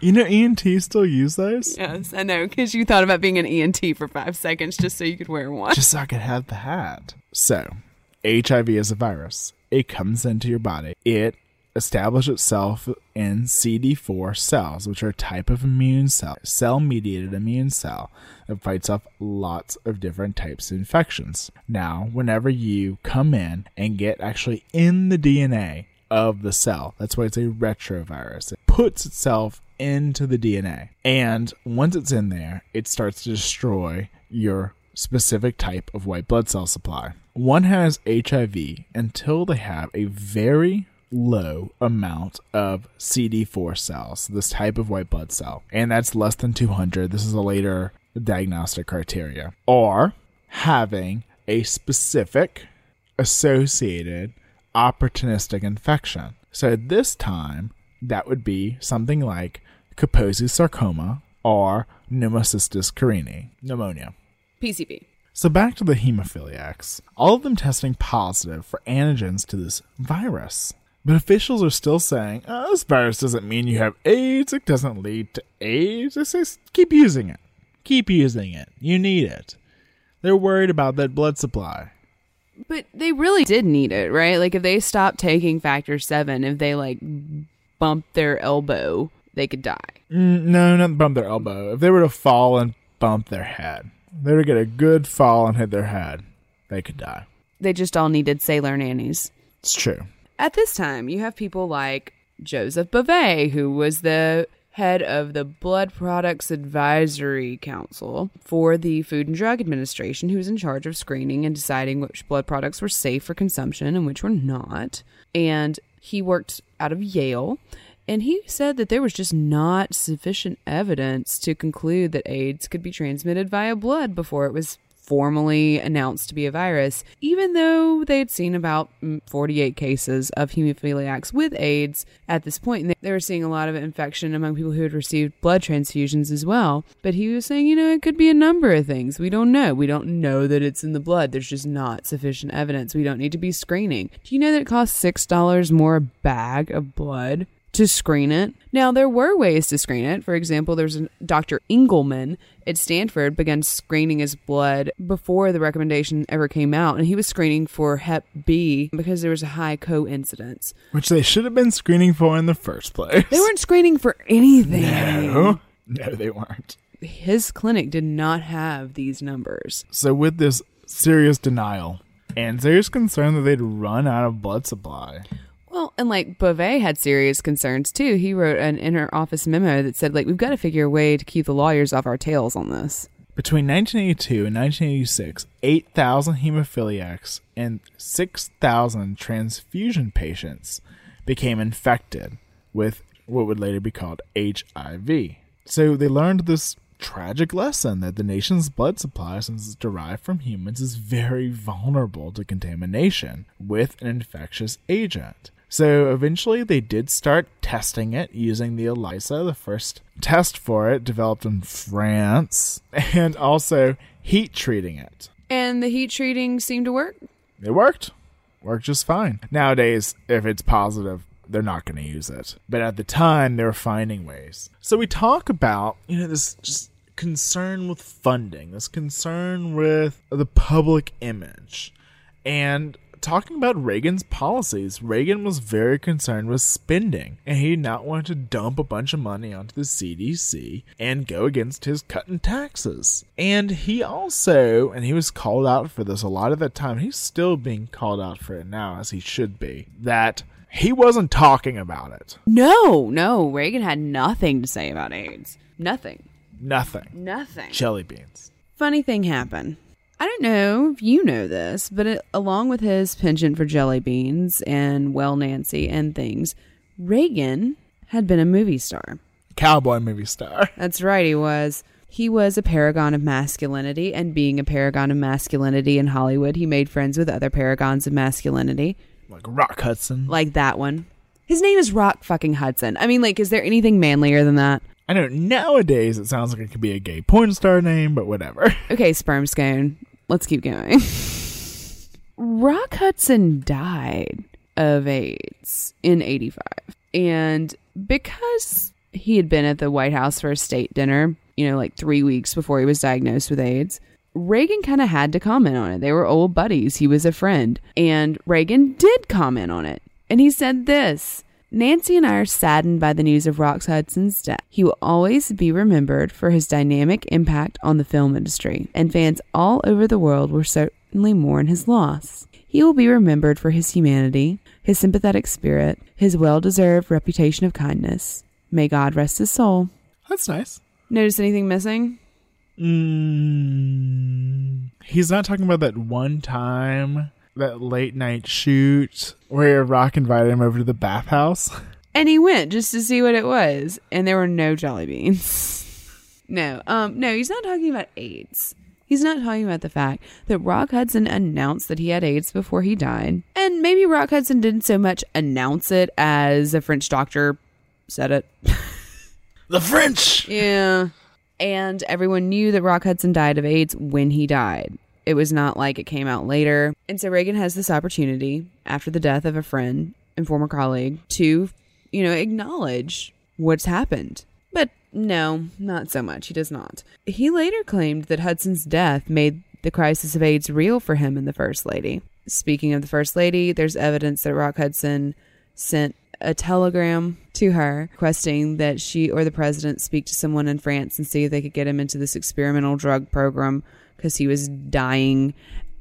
you know, ENT still use those yes, I know, because you thought about being an ENT for five seconds just so you could wear one. just so I could have the hat. So, HIV is a virus. It comes into your body. It establishes itself in CD4 cells, which are a type of immune cell, cell mediated immune cell that fights off lots of different types of infections. Now, whenever you come in and get actually in the DNA of the cell, that's why it's a retrovirus. It puts itself into the DNA. And once it's in there, it starts to destroy your specific type of white blood cell supply. One has HIV until they have a very low amount of CD4 cells, this type of white blood cell, and that's less than 200. This is a later diagnostic criteria. Or having a specific associated opportunistic infection. So this time, that would be something like Kaposi's sarcoma or pneumocystis carinii, pneumonia. PCP. So back to the hemophiliacs. All of them testing positive for antigens to this virus. But officials are still saying, oh, this virus doesn't mean you have AIDS. It doesn't lead to AIDS. They say, keep using it. Keep using it. You need it. They're worried about that blood supply. But they really did need it, right? Like if they stopped taking factor seven, if they like bumped their elbow, they could die. Mm, no, not bump their elbow. If they were to fall and bump their head, they were to get a good fall and hit their head, they could die. They just all needed sailor nannies. It's true. At this time, you have people like Joseph Bové, who was the head of the Blood Products Advisory Council for the Food and Drug Administration, who was in charge of screening and deciding which blood products were safe for consumption and which were not. And he worked out of Yale. And he said that there was just not sufficient evidence to conclude that AIDS could be transmitted via blood before it was formally announced to be a virus, even though they had seen about mm, 48 cases of hemophiliacs with AIDS at this point. And they were seeing a lot of infection among people who had received blood transfusions as well. But he was saying, you know, it could be a number of things. We don't know. We don't know that it's in the blood. There's just not sufficient evidence. We don't need to be screening. Do you know that it costs $6 more a bag of blood to screen it. Now, there were ways to screen it. For example, there's a Dr. Engleman at Stanford began screening his blood before the recommendation ever came out, and he was screening for Hep B because there was a high coincidence. Which they should have been screening for in the first place. They weren't screening for anything. No, no, they weren't. His clinic did not have these numbers. So, with this serious denial and serious concern that they'd run out of blood supply, well, and like Bové had serious concerns too. He wrote an inner office memo that said, like, we've got to figure a way to keep the lawyers off our tails on this. Between 1982 and 1986, 8,000 hemophiliacs and 6,000 transfusion patients became infected with what would later be called HIV. So they learned this tragic lesson that the nation's blood supply, since it's derived from humans, is very vulnerable to contamination with an infectious agent. So eventually they did start testing it using the ELISA, the first test for it developed in France, and also heat treating it. And the heat treating seemed to work? It worked. Worked just fine. Nowadays, if it's positive, they're not going to use it. But at the time, they were finding ways. So we talk about, you know, this just concern with funding, this concern with the public image. And talking about Reagan's policies, Reagan was very concerned with spending, and he did not want to dump a bunch of money onto the CDC and go against his cutting taxes. And he also, and he was called out for this a lot of the time, he's still being called out for it now, as he should be, that he wasn't talking about it. No, no, Reagan had nothing to say about AIDS. Nothing. Nothing. Nothing. Jelly beans. Funny thing happened. I don't know if you know this, but it, along with his penchant for jelly beans and Well Nancy and things, Reagan had been a movie star. Cowboy movie star. That's right, he was. He was a paragon of masculinity, and being a paragon of masculinity in Hollywood, he made friends with other paragons of masculinity. Like Rock Hudson. Like that one. His name is Rock fucking Hudson. I mean, like, is there anything manlier than that? I know nowadays it sounds like it could be a gay porn star name, but whatever. Okay, sperm scone. Let's keep going. Rock Hudson died of AIDS in 85. And because he had been at the White House for a state dinner, you know, like three weeks before he was diagnosed with AIDS, Reagan kind of had to comment on it. They were old buddies, he was a friend. And Reagan did comment on it. And he said this Nancy and I are saddened by the news of Rock Hudson's death. He will always be remembered for his dynamic impact on the film industry, and fans all over the world will certainly mourn his loss. He will be remembered for his humanity, his sympathetic spirit, his well deserved reputation of kindness. May God rest his soul. That's nice. Notice anything missing? Mm, he's not talking about that one time, that late night shoot where Rock invited him over to the bathhouse. And he went just to see what it was, and there were no jelly beans. no, um, no, he's not talking about AIDS. He's not talking about the fact that Rock Hudson announced that he had AIDS before he died. And maybe Rock Hudson didn't so much announce it as a French doctor said it. the French! Yeah. And everyone knew that Rock Hudson died of AIDS when he died. It was not like it came out later. And so Reagan has this opportunity after the death of a friend and former colleague to, you know, acknowledge what's happened. But no, not so much. He does not. He later claimed that Hudson's death made the crisis of AIDS real for him and the First Lady. Speaking of the First Lady, there's evidence that Rock Hudson sent a telegram to her requesting that she or the president speak to someone in France and see if they could get him into this experimental drug program because he was dying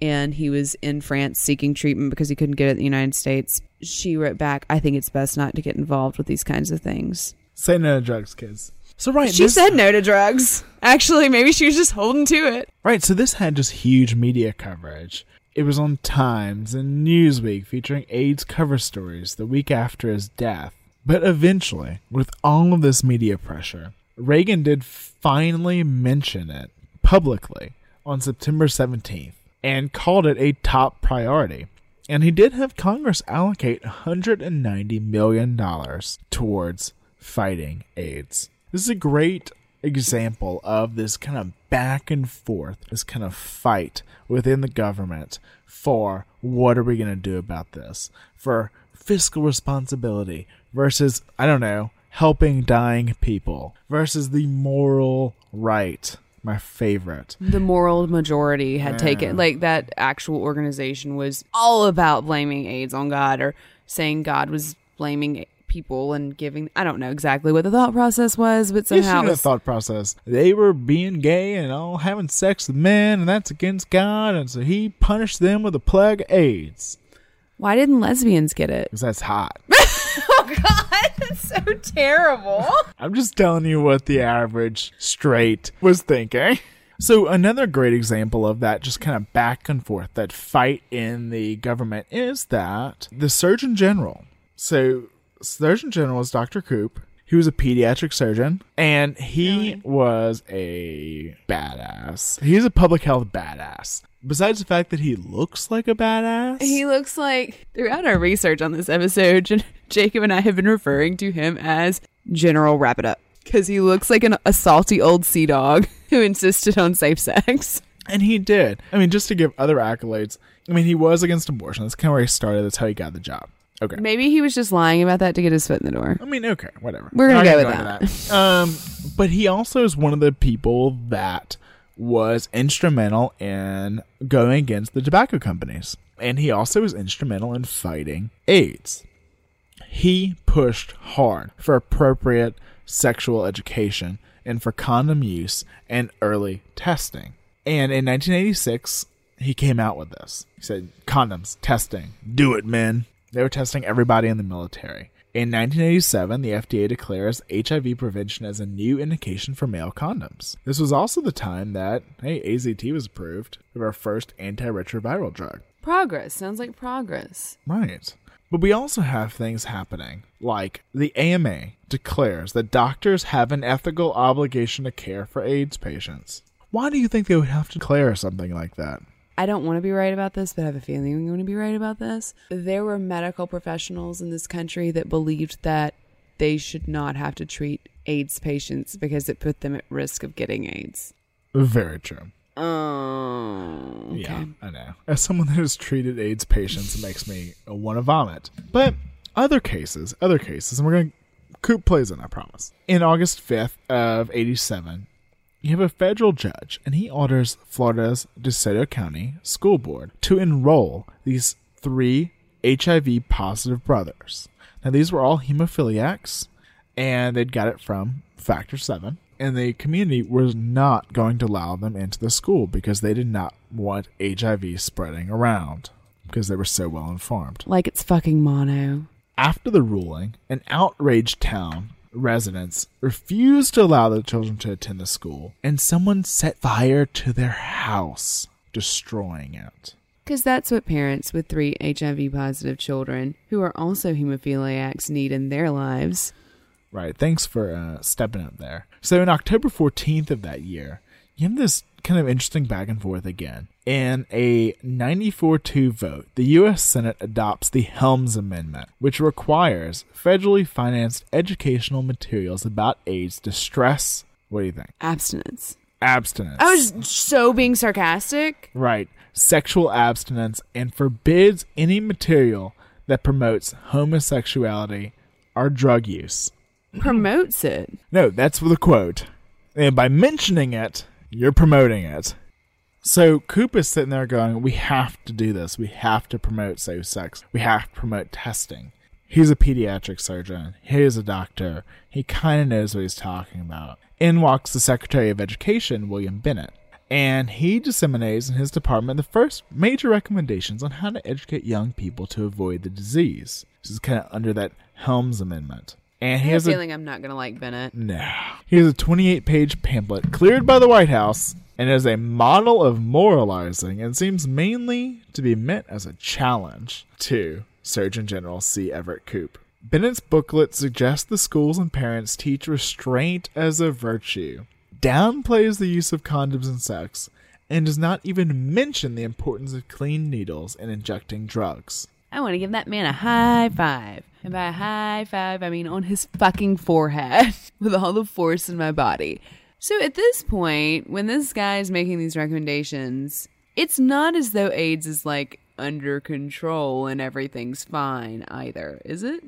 and he was in France seeking treatment because he couldn't get it in the United States. She wrote back, I think it's best not to get involved with these kinds of things. Say no to drugs, kids. So right, She this- said no to drugs. Actually, maybe she was just holding to it. Right, so this had just huge media coverage. It was on Times and Newsweek featuring AIDS cover stories the week after his death. But eventually, with all of this media pressure, Reagan did finally mention it publicly on September 17th and called it a top priority. And he did have Congress allocate $190 million towards fighting AIDS. This is a great example of this kind of back and forth, this kind of fight within the government for what are we going to do about this? For fiscal responsibility versus, I don't know, helping dying people versus the moral right. My favorite. The moral majority had Yeah. taken, like, that actual organization was all about blaming AIDS on God or saying God was blaming people and giving. I don't know exactly what the thought process was, but somehow the thought process. They were being gay and all having sex with men, and that's against God, and so he punished them with a plague of AIDS. why didn't lesbians get it? Because that's hot. God, that's so terrible. I'm just telling you what the average straight was thinking. So, another great example of that just kind of back and forth, that fight in the government, is that the Surgeon General. So, Surgeon General is Dr. Koop. He was a pediatric surgeon, and he was a badass. He's a public health badass. Besides the fact that he looks like a badass, He looks like throughout our research on this episode, Jacob and I have been referring to him as General Wrap It Up because he looks like an, a salty old sea dog who insisted on safe sex. And he did. I mean, just to give other accolades, I mean, he was against abortion. That's kind of where he started. That's how he got the job. Okay. Maybe he was just lying about that to get his foot in the door. I mean, okay, whatever. We're gonna go with into that. Um, but he also is one of the people that was instrumental in going against the tobacco companies, and he also was instrumental in fighting AIDS. He pushed hard for appropriate sexual education and for condom use and early testing. And in 1986, he came out with this. He said, Condoms, testing, do it, men. They were testing everybody in the military. In 1987, the FDA declares HIV prevention as a new indication for male condoms. This was also the time that, hey, AZT was approved of our first antiretroviral drug. Progress sounds like progress. Right. But we also have things happening, like the AMA declares that doctors have an ethical obligation to care for AIDS patients. Why do you think they would have to declare something like that? I don't want to be right about this, but I have a feeling I'm going to be right about this. There were medical professionals in this country that believed that they should not have to treat AIDS patients because it put them at risk of getting AIDS. Very true. Oh, okay. Yeah, I know. As someone that has treated AIDS patients, it makes me want to vomit. But other cases, other cases, and we're going to. Koop plays in, I promise. In August 5th of 87, you have a federal judge, and he orders Florida's DeSoto County School Board to enroll these three HIV positive brothers. Now, these were all hemophiliacs, and they'd got it from Factor 7 and the community was not going to allow them into the school because they did not want HIV spreading around because they were so well informed. Like it's fucking mono. After the ruling, an outraged town residents refused to allow the children to attend the school, and someone set fire to their house, destroying it. Because that's what parents with three HIV positive children who are also hemophiliacs need in their lives. Right. Thanks for uh, stepping up there. So, in October 14th of that year, you have this kind of interesting back and forth again. In a 94 2 vote, the U.S. Senate adopts the Helms Amendment, which requires federally financed educational materials about AIDS to stress. What do you think? Abstinence. Abstinence. I was so being sarcastic. Right. Sexual abstinence and forbids any material that promotes homosexuality or drug use. Promotes it. No, that's the quote. And by mentioning it, you're promoting it. So Koop is sitting there going, We have to do this. We have to promote safe sex. We have to promote testing. He's a pediatric surgeon. He is a doctor. He kind of knows what he's talking about. In walks the Secretary of Education, William Bennett. And he disseminates in his department the first major recommendations on how to educate young people to avoid the disease. This is kind of under that Helms Amendment. And I have a feeling I'm not gonna like Bennett. no. He has a 28 page pamphlet cleared by the White House and is a model of moralizing and seems mainly to be meant as a challenge to Surgeon General C. Everett Koop. Bennett's booklet suggests the schools and parents teach restraint as a virtue, downplays the use of condoms and sex, and does not even mention the importance of clean needles and injecting drugs. I want to give that man a high five. And by a high five, I mean on his fucking forehead with all the force in my body. So at this point, when this guy is making these recommendations, it's not as though AIDS is like under control and everything's fine either, is it?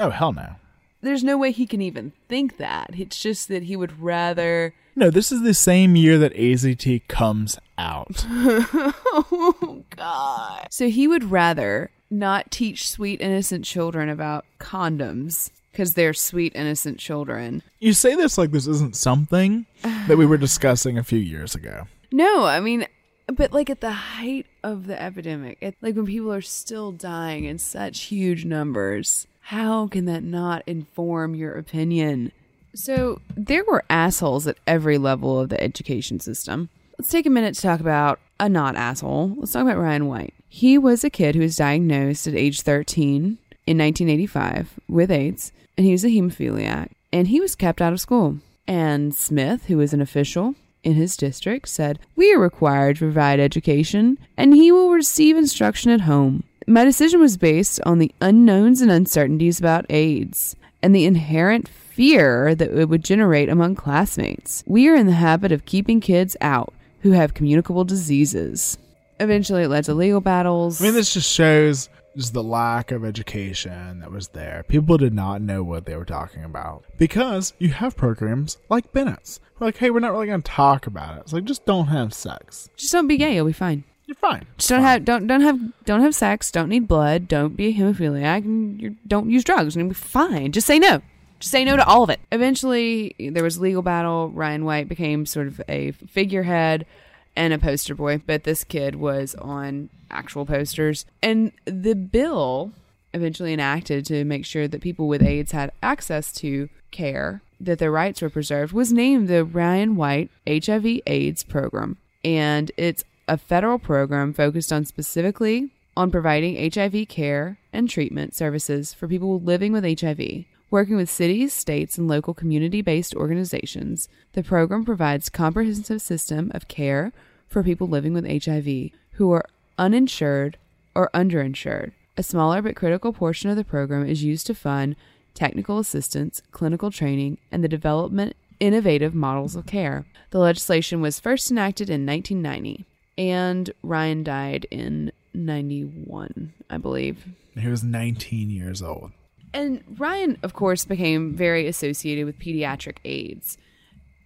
Oh, hell no. There's no way he can even think that. It's just that he would rather. No, this is the same year that AZT comes out. oh, God. So he would rather not teach sweet, innocent children about condoms because they're sweet, innocent children. You say this like this isn't something that we were discussing a few years ago. No, I mean, but like at the height of the epidemic, it, like when people are still dying in such huge numbers, how can that not inform your opinion? So there were assholes at every level of the education system. Let's take a minute to talk about a not asshole. Let's talk about Ryan White. He was a kid who was diagnosed at age 13 in 1985 with AIDS, and he was a hemophiliac, and he was kept out of school. And Smith, who was an official in his district, said, We are required to provide education, and he will receive instruction at home. My decision was based on the unknowns and uncertainties about AIDS and the inherent fear that it would generate among classmates. We are in the habit of keeping kids out who have communicable diseases. Eventually, it led to legal battles. I mean, this just shows just the lack of education that was there. People did not know what they were talking about because you have programs like Bennett's. We're like, hey, we're not really going to talk about it. It's like just don't have sex. Just don't be gay. You'll be fine. You're fine. Just don't have don't don't have don't have sex. Don't need blood. Don't be a hemophiliac. And you don't use drugs. And you'll be fine. Just say no. Just say no to all of it. Eventually, there was legal battle. Ryan White became sort of a figurehead and a poster boy, but this kid was on actual posters. And the bill eventually enacted to make sure that people with AIDS had access to care, that their rights were preserved, was named the Ryan White HIV AIDS program. And it's a federal program focused on specifically on providing HIV care and treatment services for people living with HIV. Working with cities, states, and local community based organizations, the program provides comprehensive system of care for people living with HIV who are uninsured or underinsured. A smaller but critical portion of the program is used to fund technical assistance, clinical training, and the development innovative models of care. The legislation was first enacted in 1990, and Ryan died in 91, I believe. He was 19 years old. And Ryan, of course, became very associated with pediatric AIDS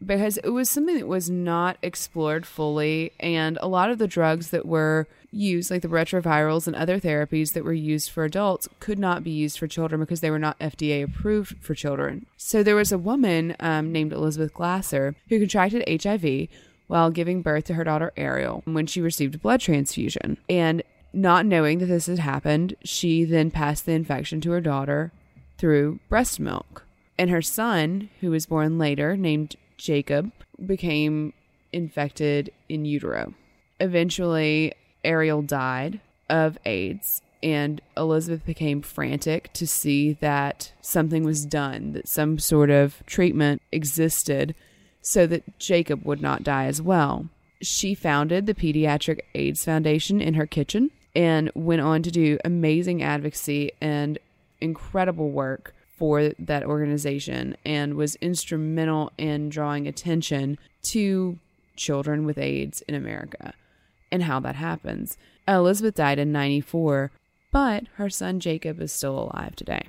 because it was something that was not explored fully. And a lot of the drugs that were used, like the retrovirals and other therapies that were used for adults, could not be used for children because they were not FDA approved for children. So there was a woman um, named Elizabeth Glaser who contracted HIV while giving birth to her daughter Ariel when she received a blood transfusion. And not knowing that this had happened, she then passed the infection to her daughter through breast milk. And her son, who was born later, named Jacob, became infected in utero. Eventually, Ariel died of AIDS, and Elizabeth became frantic to see that something was done, that some sort of treatment existed so that Jacob would not die as well. She founded the Pediatric AIDS Foundation in her kitchen and went on to do amazing advocacy and incredible work for that organization and was instrumental in drawing attention to children with AIDS in America and how that happens. Elizabeth died in 94, but her son Jacob is still alive today.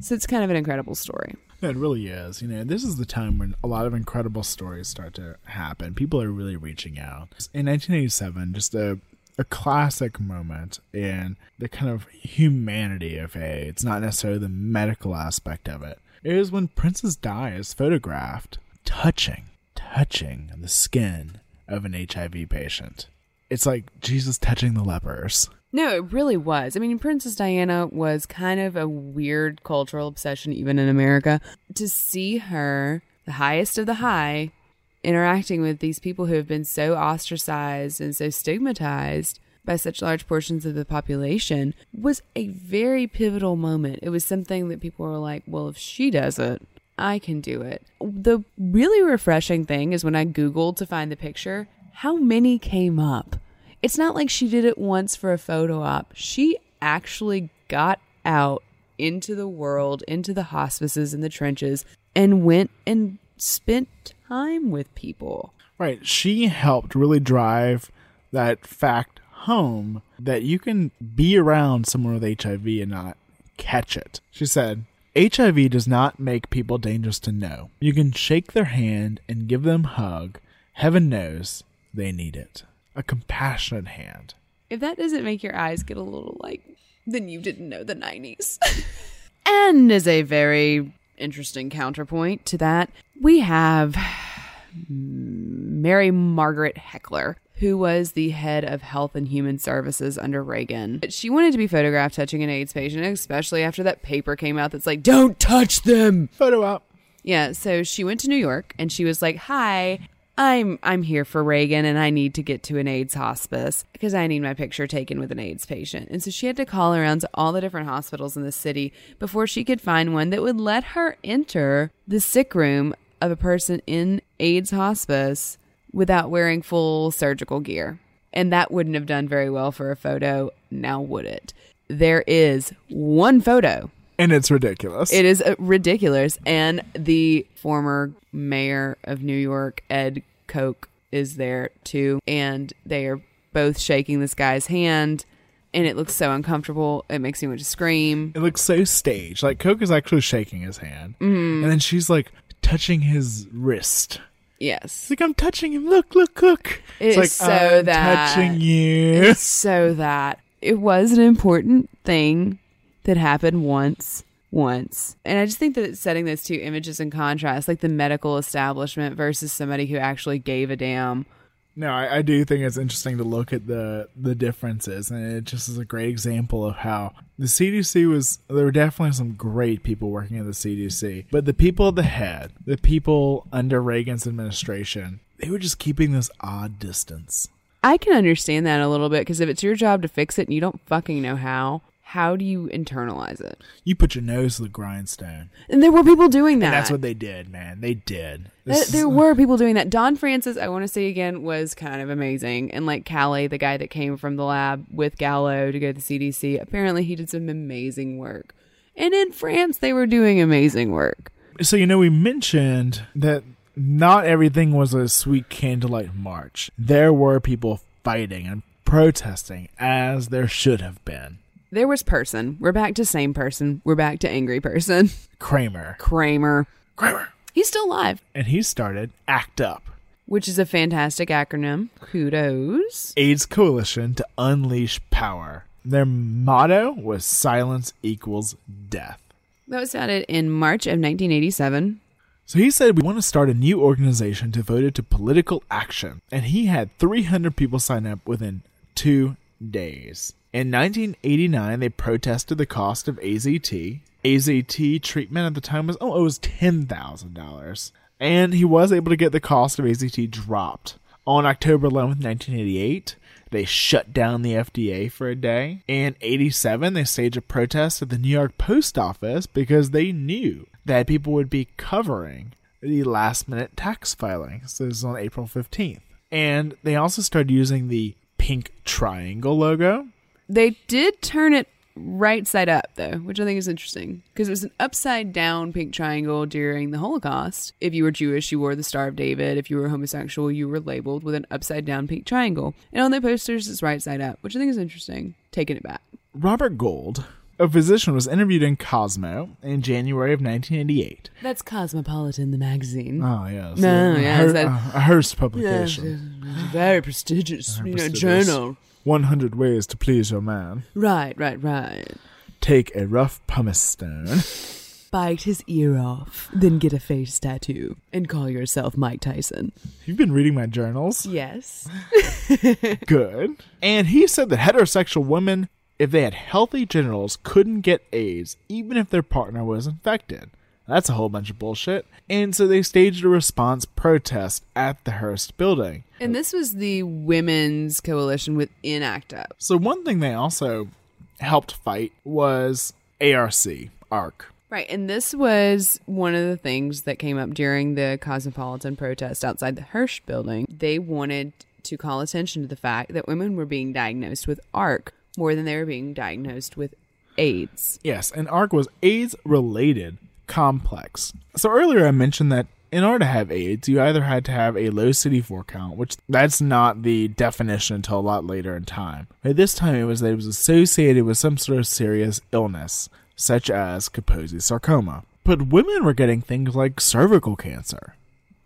So it's kind of an incredible story. It really is. You know, this is the time when a lot of incredible stories start to happen. People are really reaching out. In 1987, just a a classic moment in the kind of humanity of AIDS, not necessarily the medical aspect of it. Is when Princess Di is photographed touching, touching the skin of an HIV patient. It's like Jesus touching the lepers. No, it really was. I mean, Princess Diana was kind of a weird cultural obsession, even in America. To see her, the highest of the high, interacting with these people who have been so ostracized and so stigmatized by such large portions of the population was a very pivotal moment. It was something that people were like, well, if she does it, I can do it. The really refreshing thing is when I Googled to find the picture, how many came up. It's not like she did it once for a photo op. She actually got out into the world, into the hospices and the trenches, and went and spent time with people. Right. She helped really drive that fact home that you can be around someone with HIV and not catch it. She said, HIV does not make people dangerous to know. You can shake their hand and give them a hug. Heaven knows they need it. A compassionate hand. If that doesn't make your eyes get a little like, then you didn't know the 90s. and is a very interesting counterpoint to that, we have Mary Margaret Heckler, who was the head of health and human services under Reagan. She wanted to be photographed touching an AIDS patient, especially after that paper came out that's like, don't touch them. Photo op. Yeah, so she went to New York and she was like, "Hi, I'm I'm here for Reagan and I need to get to an AIDS hospice because I need my picture taken with an AIDS patient." And so she had to call around to all the different hospitals in the city before she could find one that would let her enter the sick room of a person in AIDS hospice without wearing full surgical gear. And that wouldn't have done very well for a photo, now would it? There is one photo And it's ridiculous. it is ridiculous. And the former mayor of New York, Ed Koch, is there too. And they are both shaking this guy's hand. And it looks so uncomfortable. It makes me want to scream. It looks so staged. Like Coke is actually shaking his hand, Mhm. and then she's like touching his wrist. Yes. It's like I'm touching him. Look, look, look. It's like so I'm that. touching you. It's so that. It was an important thing that happened once. Once. And I just think that it's setting those two images in contrast, like the medical establishment versus somebody who actually gave a damn. No, I, I do think it's interesting to look at the the differences, and it just is a great example of how the CDC was. There were definitely some great people working at the CDC, but the people at the head, the people under Reagan's administration, they were just keeping this odd distance. I can understand that a little bit because if it's your job to fix it and you don't fucking know how, how do you internalize it? You put your nose to the grindstone, And there were people doing that. and that's what they did, man. They did. There were people doing that. Don Francis, I want to say again, was kind of amazing. And like Callie, the guy that came from the lab with Gallo to go to the CDC, apparently he did some amazing work. And in France, they were doing amazing work. So you know, we mentioned that not everything was a sweet candlelight march. There were people fighting and protesting, as there should have been. There was person. We're back to same person. We're back to angry person. Kramer, Kramer. Kramer, He's still alive, and he started ACT UP, which is a fantastic acronym. Kudos. AIDS Coalition to unleash power. Their motto was "Silence equals death." That was founded in March of 1987. So he said we want to start a new organization devoted to political action, and he had 300 people sign up within two days. In 1989, they protested the cost of AZT. AZT treatment at the time was oh, it was ten thousand dollars, and he was able to get the cost of AZT dropped. On October 11th, 1988, they shut down the FDA for a day. In 87, they staged a protest at the New York Post Office because they knew that people would be covering the last minute tax filing. So this is on April 15th. And they also started using the pink triangle logo. They did turn it right side up though, which I think is interesting because it was an upside down pink triangle during the Holocaust. If you were Jewish, you wore the Star of David. If you were homosexual, you were labeled with an upside down pink triangle. And on the posters, it's right side up, which I think is interesting. Taking it back. Robert Gould, a physician, was interviewed in Cosmo in January of 1988. That's Cosmopolitan, the magazine. Oh, yes. No, a, yeah, Hearst, that- a Hearst publication. very prestigious, you know, journal. 100 Ways to Please Your Man. Right, right, right. Take a rough pumice stone. bite his ear off, then get a face tattoo and call yourself Mike Tyson. You've been reading my journals. Yes. Good. And he said that heterosexual women, if they had healthy genitals, couldn't get AIDS even if their partner was infected. That's a whole bunch of bullshit. And so they staged a response protest at the Hearst building. And this was the women's coalition within ACT UP. So one thing they also helped fight was ARC, ARC. Right, and this was one of the things that came up during the Cosmopolitan protest outside the Hearst building. They wanted to call attention to the fact that women were being diagnosed with ARC more than they were being diagnosed with AIDS. Yes, and ARC was AIDS related complex. So earlier I mentioned that in order to have AIDS, you either had to have a low CD4 count, which that's not the definition until a lot later in time. At this time, it was that it was associated with some sort of serious illness, such as Kaposi sarcoma. But women were getting things like cervical cancer,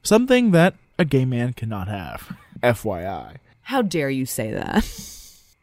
something that a gay man cannot have. FYI. How dare you say that?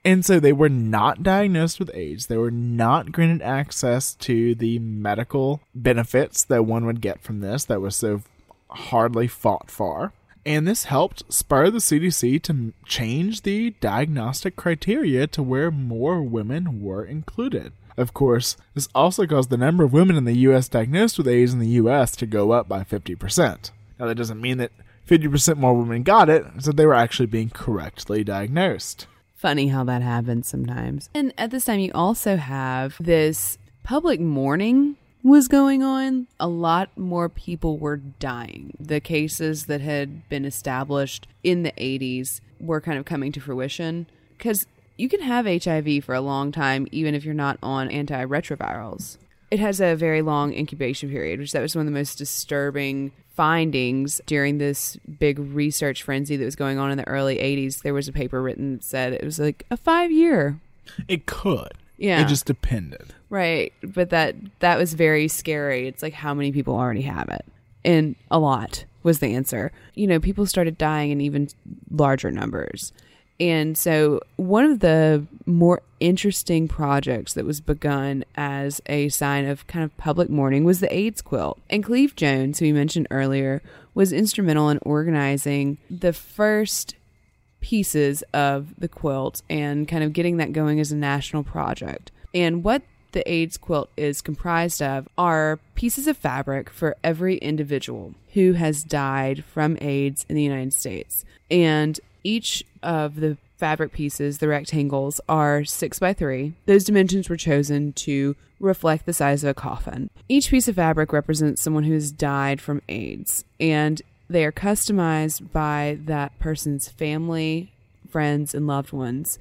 And so they were not diagnosed with AIDS. They were not granted access to the medical benefits that one would get from this that was so hardly fought for. And this helped spur the CDC to change the diagnostic criteria to where more women were included. Of course, this also caused the number of women in the US diagnosed with AIDS in the US to go up by 50%. Now, that doesn't mean that 50% more women got it, so they were actually being correctly diagnosed funny how that happens sometimes. And at this time, you also have this public mourning was going on. A lot more people were dying. The cases that had been established in the 80s were kind of coming to fruition because you can have HIV for a long time even if you're not on antiretrovirals. It has a very long incubation period, which that was one of the most disturbing findings during this big research frenzy that was going on in the early 80s. There was a paper written that said it was like a 5 year. It could. Yeah. It just depended. Right, but that that was very scary. It's like how many people already have it? And a lot was the answer. You know, people started dying in even larger numbers. And so, one of the more interesting projects that was begun as a sign of kind of public mourning was the AIDS quilt. And Cleve Jones, who we mentioned earlier, was instrumental in organizing the first pieces of the quilt and kind of getting that going as a national project. And what the AIDS quilt is comprised of are pieces of fabric for every individual who has died from AIDS in the United States. And each of the fabric pieces, the rectangles, are six by three. Those dimensions were chosen to reflect the size of a coffin. Each piece of fabric represents someone who has died from AIDS, and they are customized by that person's family, friends, and loved ones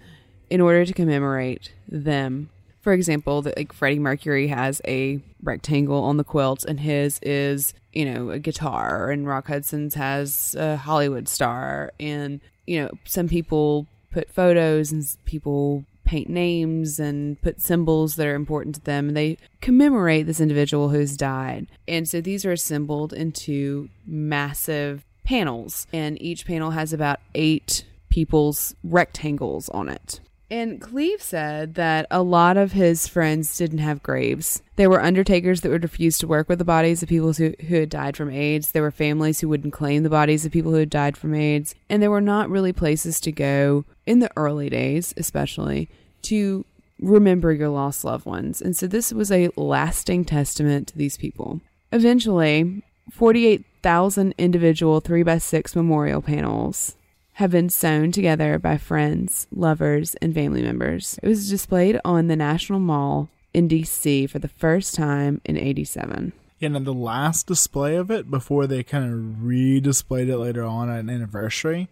in order to commemorate them. For example, the, like Freddie Mercury has a rectangle on the quilt, and his is you know a guitar, and Rock Hudson's has a Hollywood star, and you know, some people put photos and people paint names and put symbols that are important to them and they commemorate this individual who's died. And so these are assembled into massive panels and each panel has about 8 people's rectangles on it. And Cleve said that a lot of his friends didn't have graves. There were undertakers that would refuse to work with the bodies of people who, who had died from AIDS. There were families who wouldn't claim the bodies of people who had died from AIDS. And there were not really places to go in the early days, especially, to remember your lost loved ones. And so this was a lasting testament to these people. Eventually, 48,000 individual 3x6 memorial panels have been sewn together by friends, lovers, and family members. It was displayed on the National Mall in DC for the first time in 87. Yeah, and the last display of it before they kind of re-displayed it later on at an anniversary,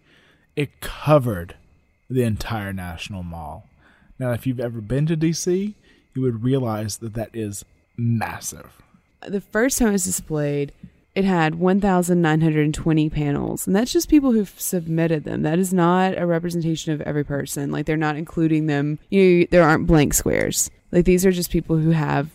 it covered the entire National Mall. Now, if you've ever been to DC, you would realize that that is massive. The first time it was displayed, it had 1,920 panels, and that's just people who've submitted them. That is not a representation of every person. Like they're not including them. You, know, there aren't blank squares. Like these are just people who have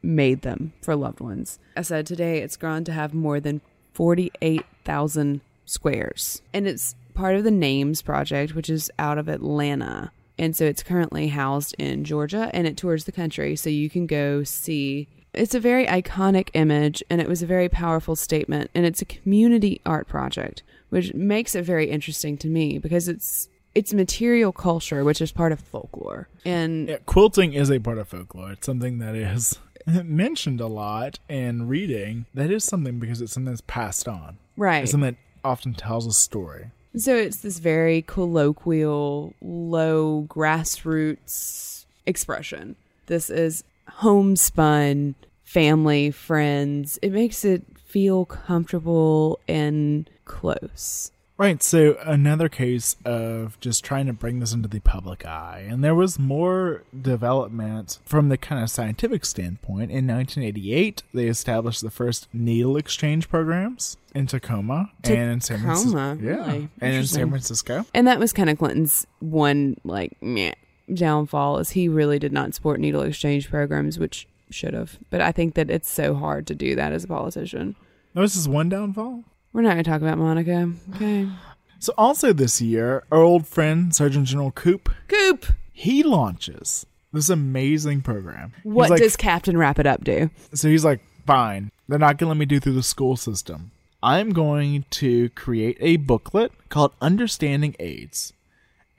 made them for loved ones. I said today it's grown to have more than 48,000 squares, and it's part of the Names Project, which is out of Atlanta. And so it's currently housed in Georgia and it tours the country. So you can go see It's a very iconic image and it was a very powerful statement and it's a community art project, which makes it very interesting to me because it's it's material culture, which is part of folklore. And Yeah, quilting is a part of folklore. It's something that is mentioned a lot in reading. That is something because it's something that's passed on. Right. It's something that often tells a story. So it's this very colloquial, low grassroots expression. This is homespun, family, friends. It makes it feel comfortable and close. Right, so another case of just trying to bring this into the public eye. And there was more development from the kind of scientific standpoint. In 1988, they established the first needle exchange programs in Tacoma and in San Francisco. Yeah, really? and in San Francisco. And that was kind of Clinton's one like meh, downfall is he really did not support needle exchange programs, which should have. But I think that it's so hard to do that as a politician. No, this is one downfall. We're not going to talk about Monica. Okay. So also this year, our old friend Surgeon General Coop, Coop. he launches this amazing program. What like- does Captain Wrap It Up do? So he's like, fine, they're not going to let me do through the school system. I'm going to create a booklet called Understanding AIDS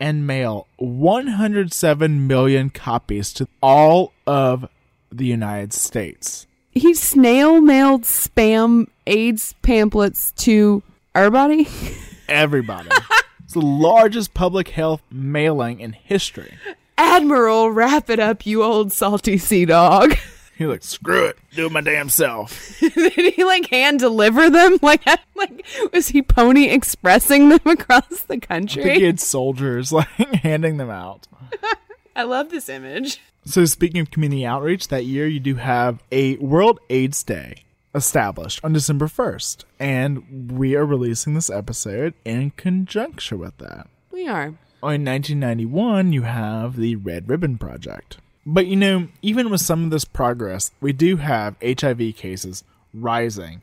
and mail 107 million copies to all of the United States. He snail mailed spam AIDS pamphlets to everybody. Everybody. it's the largest public health mailing in history. Admiral, wrap it up, you old salty sea dog. He's like, screw it, do it my damn self. Did he like hand deliver them? Like, like was he pony expressing them across the I think he had soldiers like handing them out. I love this image. So speaking of community outreach, that year you do have a World AIDS Day established on December 1st. And we are releasing this episode in conjunction with that. We are. In 1991, you have the Red Ribbon Project. But you know, even with some of this progress, we do have HIV cases rising.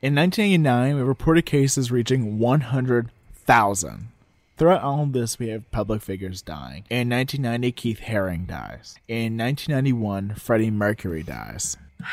In 1989, we reported cases reaching 100,000. Throughout all of this, we have public figures dying. In 1990, Keith Haring dies. In 1991, Freddie Mercury dies.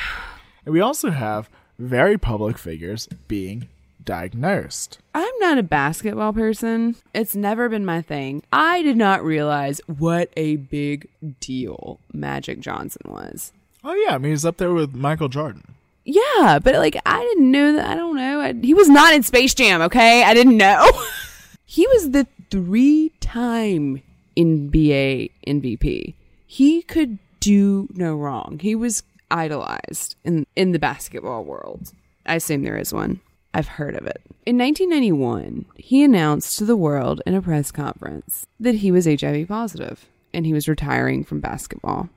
And we also have very public figures being diagnosed. I'm not a basketball person. It's never been my thing. I did not realize what a big deal Magic Johnson was. Oh, yeah, I mean, he's up there with Michael Jordan. Yeah, but like I didn't know that. I don't know. I, he was not in Space Jam. Okay, I didn't know. he was the three-time NBA MVP. He could do no wrong. He was idolized in in the basketball world. I assume there is one. I've heard of it. In 1991, he announced to the world in a press conference that he was HIV positive and he was retiring from basketball.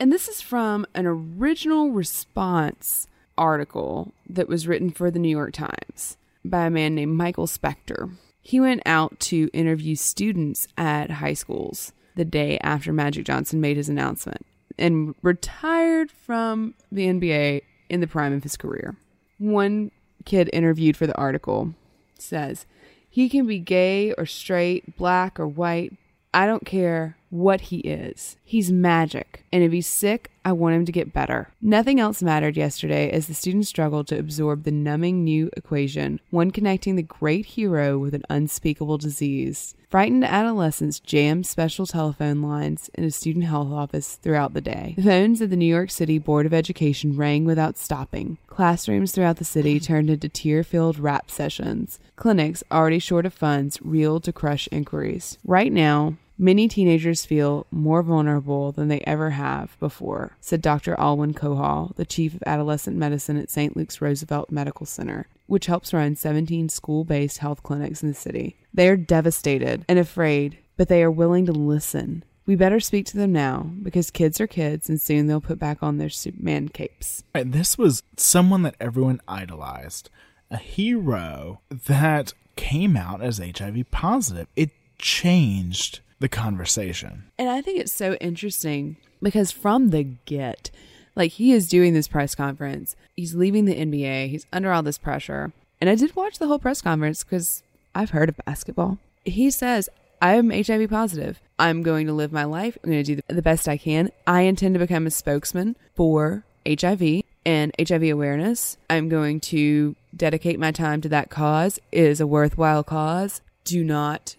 And this is from an original response article that was written for the New York Times by a man named Michael Specter. He went out to interview students at high schools the day after Magic Johnson made his announcement and retired from the NBA in the prime of his career. One kid interviewed for the article says, He can be gay or straight, black or white. I don't care what he is. He's magic. And if he's sick, I want him to get better. Nothing else mattered yesterday as the students struggled to absorb the numbing new equation, one connecting the great hero with an unspeakable disease. Frightened adolescents jammed special telephone lines in a student health office throughout the day. The phones at the New York City Board of Education rang without stopping. Classrooms throughout the city turned into tear filled rap sessions. Clinics, already short of funds, reeled to crush inquiries. Right now, Many teenagers feel more vulnerable than they ever have before, said Dr. Alwyn Cohall, the chief of adolescent medicine at St. Luke's Roosevelt Medical Center, which helps run 17 school based health clinics in the city. They are devastated and afraid, but they are willing to listen. We better speak to them now because kids are kids and soon they'll put back on their Superman capes. Right, this was someone that everyone idolized, a hero that came out as HIV positive. It changed the conversation. And I think it's so interesting because from the get, like he is doing this press conference, he's leaving the NBA, he's under all this pressure. And I did watch the whole press conference because I've heard of basketball. He says, I'm HIV positive. I'm going to live my life. I'm going to do the, best I can. I intend to become a spokesman for HIV and HIV awareness. I'm going to dedicate my time to that cause. It is a worthwhile cause. Do not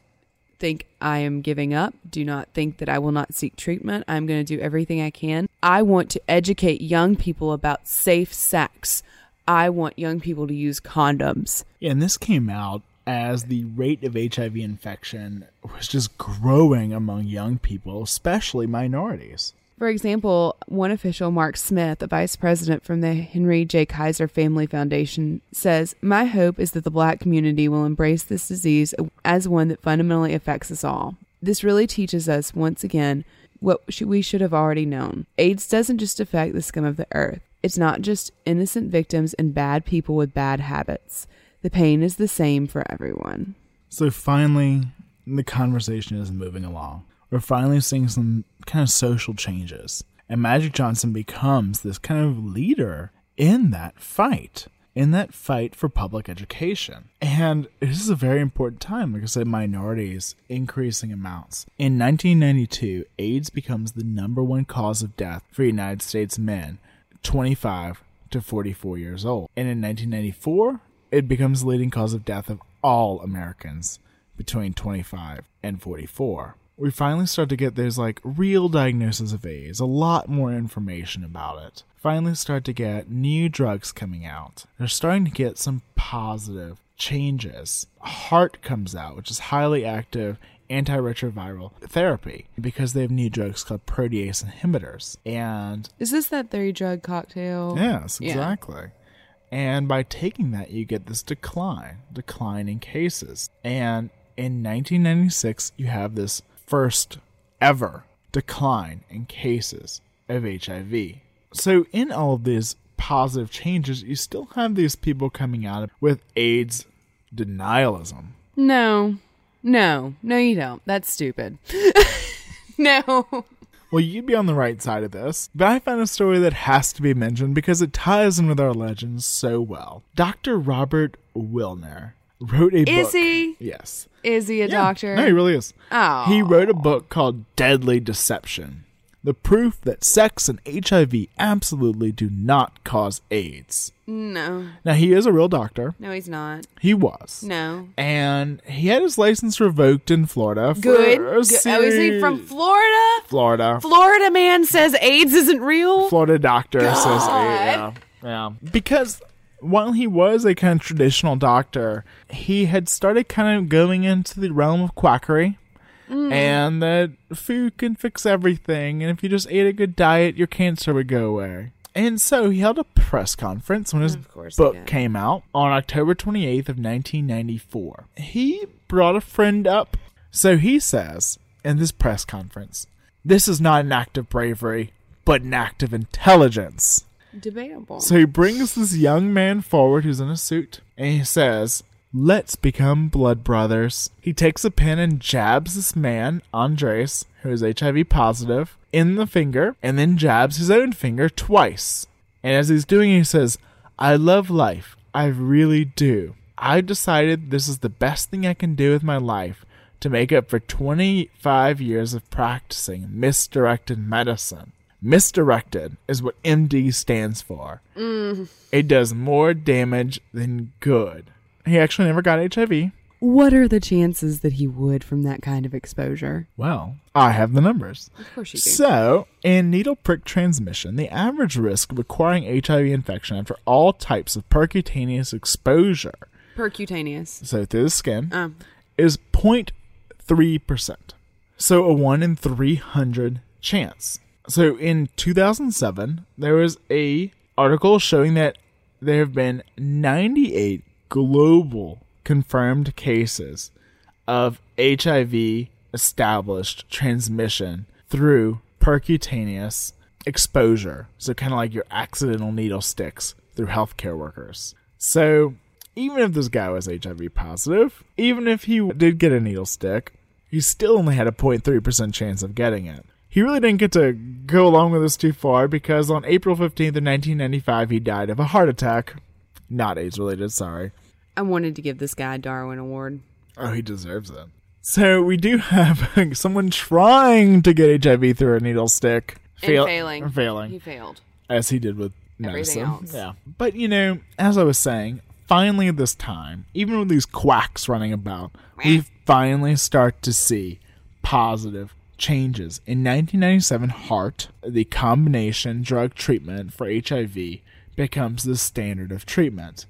think I am giving up. Do not think that I will not seek treatment. I'm going to do everything I can. I want to educate young people about safe sex. I want young people to use condoms. Yeah, and this came out as the rate of HIV infection was just growing among young people, especially minorities. For example, one official, Mark Smith, a vice president from the Henry J. Kaiser Family Foundation, says, My hope is that the black community will embrace this disease as one that fundamentally affects us all. This really teaches us, once again, what we should have already known. AIDS doesn't just affect the scum of the earth, it's not just innocent victims and bad people with bad habits. The pain is the same for everyone. So finally, the conversation is moving along we're finally seeing some kind of social changes. And Magic Johnson becomes this kind of leader in that fight, in that fight for public education. And this is a very important time, like I said, minorities increasing amounts. In 1992, AIDS becomes the number one cause of death for United States men 25 to 44 years old. And in 1994, it becomes the leading cause of death of all Americans between 25 and 44 we finally start to get there's like real diagnosis of AIDS, a lot more information about it. Finally start to get new drugs coming out. They're starting to get some positive changes. HAART comes out, which is highly active antiretroviral therapy because they have new drugs called protease inhibitors. And is this that three drug cocktail? Yes, exactly. Yeah. And by taking that, you get this decline, decline in cases. And in 1996, you have this first ever decline in cases of HIV. So, in all of these positive changes, you still have these people coming out with AIDS denialism. No, no, no, you don't. That's stupid. no. Well, you'd be on the right side of this, but I found a story that has to be mentioned because it ties in with our legends so well. Dr. Robert Willner wrote a is book. he? Yes. Is he a Yeah. doctor? No, he really is. Oh. He wrote a book called Deadly Deception The Proof That Sex and HIV Absolutely Do Not Cause AIDS. No. Now, he is a real doctor. No, he's not. He was. No. And he had his license revoked in Florida. For Good. a Good. Oh, is he from series- Florida? Florida. Florida man says AIDS isn't real. Florida doctor says, God. yeah, yeah. Because while he was a kind of traditional doctor, he had started kind of going into the realm of quackery. Mm. And that food can fix everything, and if you just ate a good diet, your cancer would go away. And so he held a press conference when his book came out on October 28th of 1994. He brought a friend up. So he says in this press conference, this is not an act of bravery, but an act of intelligence. Debatable. So he brings this young man forward who's in a suit and he says, Let's become blood brothers. He takes a pen and jabs this man, Andres, who is HIV positive, in the finger and then jabs his own finger twice. And as he's doing it, he says, I love life. I really do. I decided this is the best thing I can do with my life to make up for 25 years of practicing misdirected medicine. Misdirected is what MD stands for. Mm. It does more damage than good. He actually never got HIV. What are the chances that he would from that kind of exposure? Well, I have the numbers. Of course you do. So, in needle prick transmission, the average risk of acquiring HIV infection after all types of percutaneous exposure, Percutaneous. so through the skin, Um. is 0.3%. So, a 1 in 300 chance. So, in 2007, there was a article showing that there have been 98 global confirmed cases of HIV established transmission through percutaneous exposure. So, kind of like your accidental needle sticks through healthcare workers. So, even if this guy was HIV positive, even if he did get a needle stick, he still only had a 0.3% chance of getting it. He really didn't get to go along with this too far because on April 15th of 1995, he died of a heart attack. Not AIDS related, sorry. I wanted to give this guy a Darwin Award. Oh, he deserves it. So we do have someone trying to get HIV through a needle stick. And failing. Failing. He failed. As he did with everything medicine. else. Yeah. But, you know, as I was saying, finally this time, even with these quacks running about, we finally start to see positive changes. In 1997, HAART, the combination drug treatment for HIV, becomes the standard of treatment,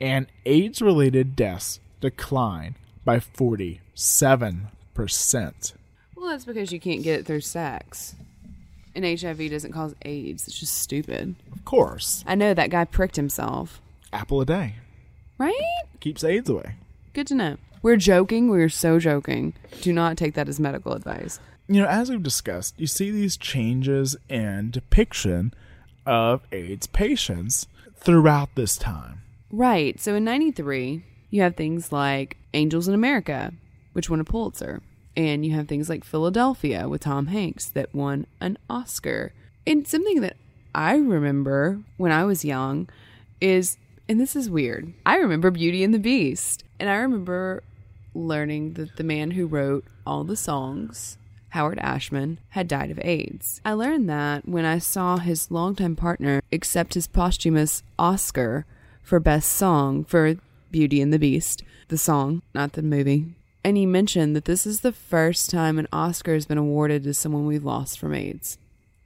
and AIDS related deaths decline by 47%. Well, that's because you can't get it through sex. And HIV doesn't cause AIDS. It's just stupid. Of course. I know that guy pricked himself. Apple a day Right? keeps AIDS away. Good to know. We're joking. We're so joking. Do not take that as medical advice. You know, as we've discussed, you see these changes in depiction of AIDS patients throughout this time. Right. So in 93, you have things like Angels in America, which won a Pulitzer. And you have things like Philadelphia with Tom Hanks that won an Oscar. And something that I remember when I was young is, and this is weird, I remember Beauty and the Beast. And I remember learning that the man who wrote all the songs, Howard Ashman, had died of AIDS. I learned that when I saw his longtime partner accept his posthumous Oscar for Best Song for Beauty and the Beast, the song, not the movie. And he mentioned that this is the first time an Oscar has been awarded to someone we've lost from AIDS.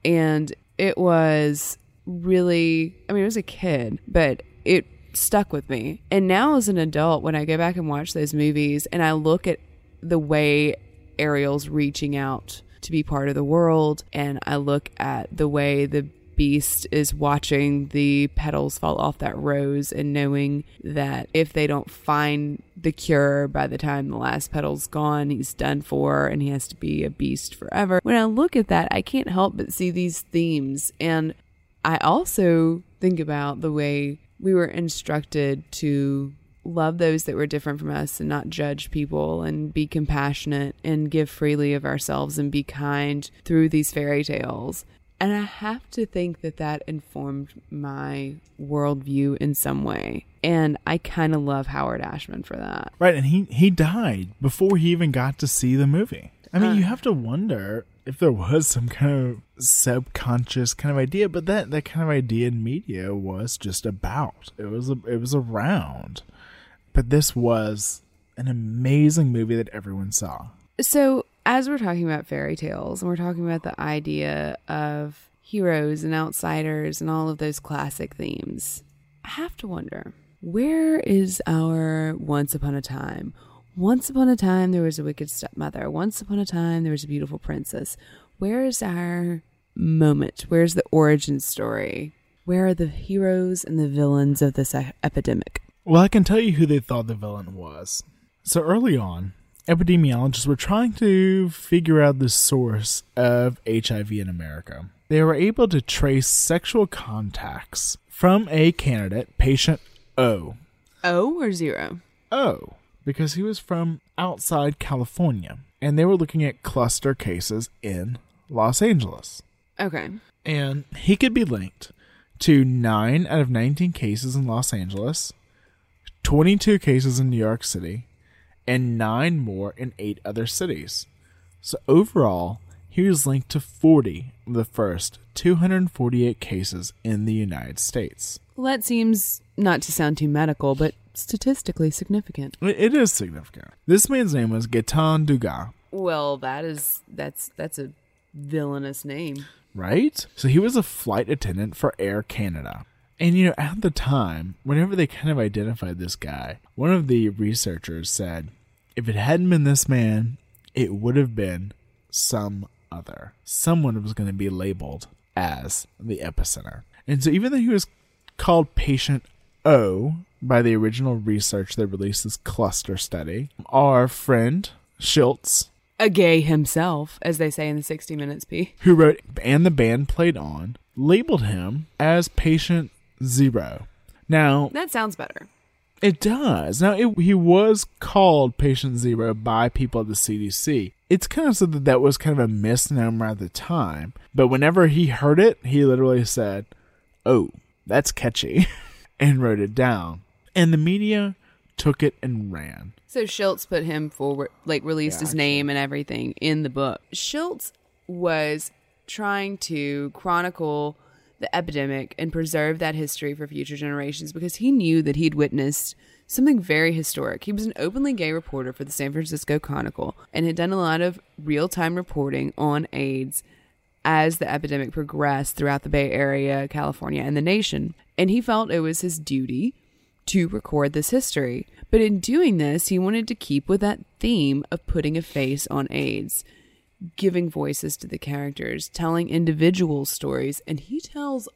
And it was really, I mean, it was a kid, but it stuck with me. And now as an adult, when I go back and watch those movies and I look at the way Ariel's reaching out to be part of the world, and I look at the way the beast is watching the petals fall off that rose and knowing that if they don't find the cure by the time the last petal's gone, he's done for and he has to be a beast forever. When I look at that, I can't help but see these themes. And I also think about the way we were instructed to love those that were different from us and not judge people and be compassionate and give freely of ourselves and be kind through these fairy tales. And I have to think that that informed my worldview in some way. And I kind of love Howard Ashman for that. Right, and he he died before he even got to see the movie. I mean, you uh. have to wonder if there was some kind of subconscious kind of idea, but that that kind of idea in media was just about. It was a, it was around. But this was an amazing movie that everyone saw. So, as we're talking about fairy tales and we're talking about the idea of heroes and outsiders and all of those classic themes, I have to wonder where is our once upon a time? Once upon a time, there was a wicked stepmother. Once upon a time, there was a beautiful princess. Where is our moment? Where's the origin story? Where are the heroes and the villains of this epidemic? Well, I can tell you who they thought the villain was. So early on, epidemiologists were trying to figure out the source of HIV in America. They were able to trace sexual contacts from a candidate, patient O. O or zero? O, because he was from outside California, and they were looking at cluster cases in Los Angeles. Okay. And he could be linked to 9 out of 19 cases in Los Angeles, 22 cases in New York City, and 9 more in 8 other cities. So overall, he was linked to 40 of the first 248 cases in the United States. Well, that seems not to sound too medical, but statistically significant. It- it is significant. This man's name was Gaetan Dugas, Well, that is that's that's a villainous name. right? So he was a flight attendant for Air Canada. And you know, at the time, whenever they kind of identified this guy, one of the researchers said, if it hadn't been this man, it would have been some other. Someone was going to be labeled as the epicenter. And so even though he was called patient O by the original research that released this cluster study, our friend Shilts A gay himself, as they say in the 60 Minutes P. who wrote and the band played on, labeled him as patient zero. Now, That sounds better. it does. Now, it, he was called patient zero by people at the CDC. It's kind of said that that was kind of a misnomer at the time, but whenever he heard it, he literally said, Oh, that's catchy, and wrote it down. And the media took it and ran. So Shilts put him forward, like released his name and everything in the book. Shilts was trying to chronicle the epidemic and preserve that history for future generations because he knew that he'd witnessed something very historic. He was an openly gay reporter for the San Francisco Chronicle and had done a lot of real time reporting on AIDS as the epidemic progressed throughout the Bay Area, California, and the nation. And he felt it was his duty to record this history. But in doing this, he wanted to keep with that theme of putting a face on AIDS, giving voices to the characters, telling individual stories, and he tells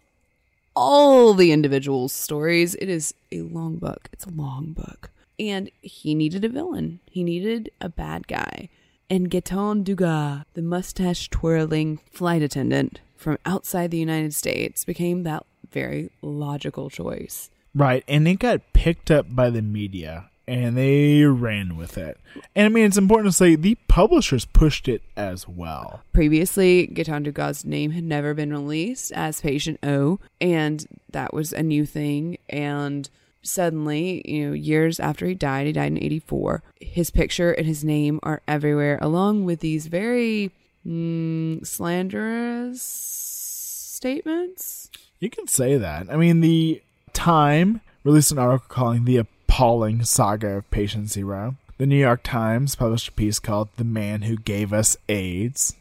all the individual stories. It is a long book. It's a long book. And he needed a villain. He needed a bad guy. And Gaetan Dugas, the mustache twirling flight attendant from outside the United States, became that very logical choice. Right, and it got picked up by the media and they ran with it. And I mean, it's important to say the publishers pushed it as well. Previously, Gaetan Dugas' name had never been released as Patient O, and that was a new thing. And suddenly, you know, years after he died, he died in 84, his picture and his name are everywhere, along with these very mm, slanderous statements. You can say that. I mean, the Time released an article calling the appalling saga of Patient Zero. The New York Times published a piece called The Man Who Gave Us AIDS.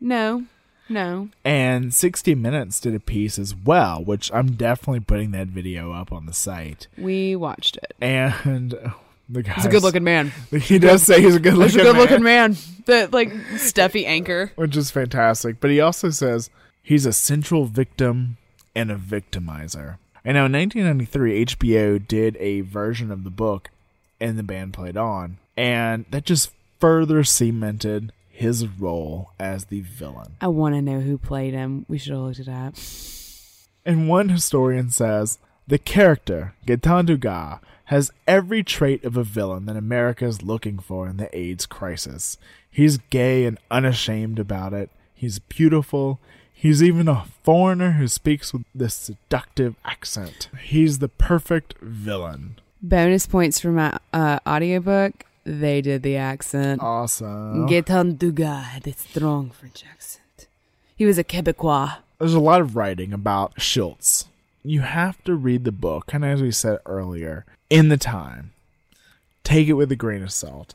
No, no. And 60 Minutes did a piece as well, which I'm definitely putting that video up on the site. We watched it. And oh, the guy. He's a good looking man. He does say he's a good looking He's a good looking man. The like stuffy anchor. Which is fantastic. But he also says he's a central victim and a victimizer. And now in 1993, HBO did a version of the book and the band played on. And that just further cemented his role as the villain. I want to know who played him. We should have looked it up. And one historian says the character, Gaetan Dugas, has every trait of a villain that America is looking for in the AIDS crisis. He's gay and unashamed about it. He's beautiful. He's even a foreigner who speaks with this seductive accent. He's the perfect villain. Bonus points for my uh, audiobook. They did the accent. Awesome. Gaetan Dugas had a strong French accent. He was a Quebecois. There's a lot of writing about Shilts. You have to read the book, kind of as we said earlier, in the time. Take it with a grain of salt.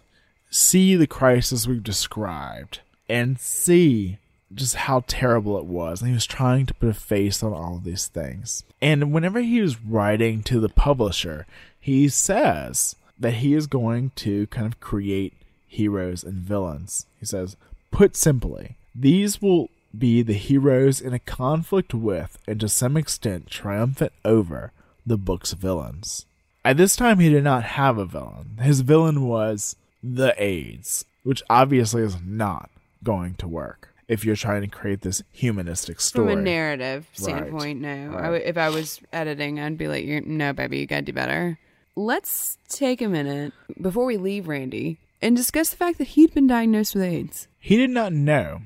See the crisis we've described and see just how terrible it was. And he was trying to put a face on all of these things. And whenever he was writing to the publisher, he says that he is going to kind of create heroes and villains. He says, put simply, these will be the heroes in a conflict with, and to some extent triumphant over, the book's villains. At this time, he did not have a villain. His villain was the AIDS, which obviously is not going to work if you're trying to create this humanistic story. From a narrative standpoint, right. no. Right. if I was editing, I'd be like, no, baby, you gotta do better. Let's take a minute before we leave Randy and discuss the fact that he'd been diagnosed with AIDS. He did not know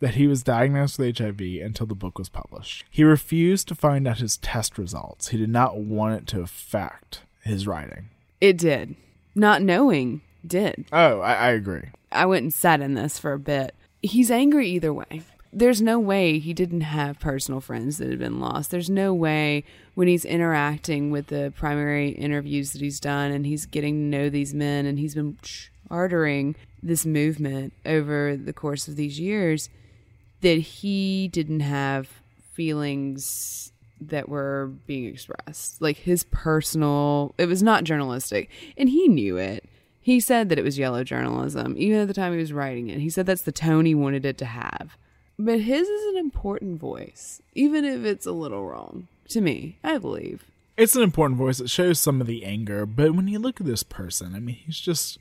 that he was diagnosed with HIV until the book was published. He refused to find out his test results. He did not want it to affect his writing. It did. Not knowing did. Oh, I, I agree. I went and sat in this for a bit. He's angry either way. There's no way he didn't have personal friends that had been lost. There's no way when he's interacting with the primary interviews that he's done and he's getting to know these men and he's been chartering this movement over the course of these years that he didn't have feelings that were being expressed. Like his personal, it was not journalistic. And he knew it. He said that it was yellow journalism, even at the time he was writing it. He said that's the tone he wanted it to have. But his is an important voice, even if it's a little wrong. To me, I believe. It's an important voice. It shows some of the anger, but when you look at this person, I mean, he's just.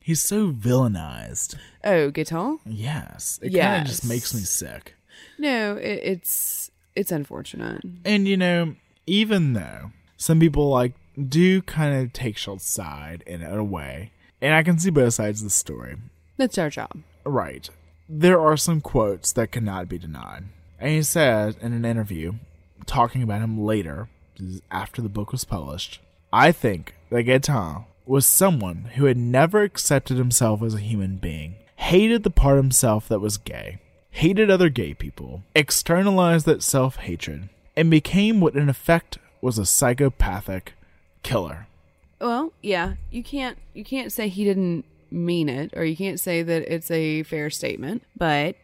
He's so villainized. Oh, Gaetan? Yes. It yes. kind of just makes me sick. No, it, it's it's unfortunate. And you know, even though some people like do kind of take Shilts's side in a way, and I can see both sides of the story. That's our job. Right. There are some quotes that cannot be denied. And he said in an interview, talking about him later, after the book was published, I think that Gaetan was someone who had never accepted himself as a human being, hated the part of himself that was gay, hated other gay people, externalized that self hatred, and became what in effect was a psychopathic killer. Well, yeah, you can't you can't say he didn't mean it or you can't say that it's a fair statement, but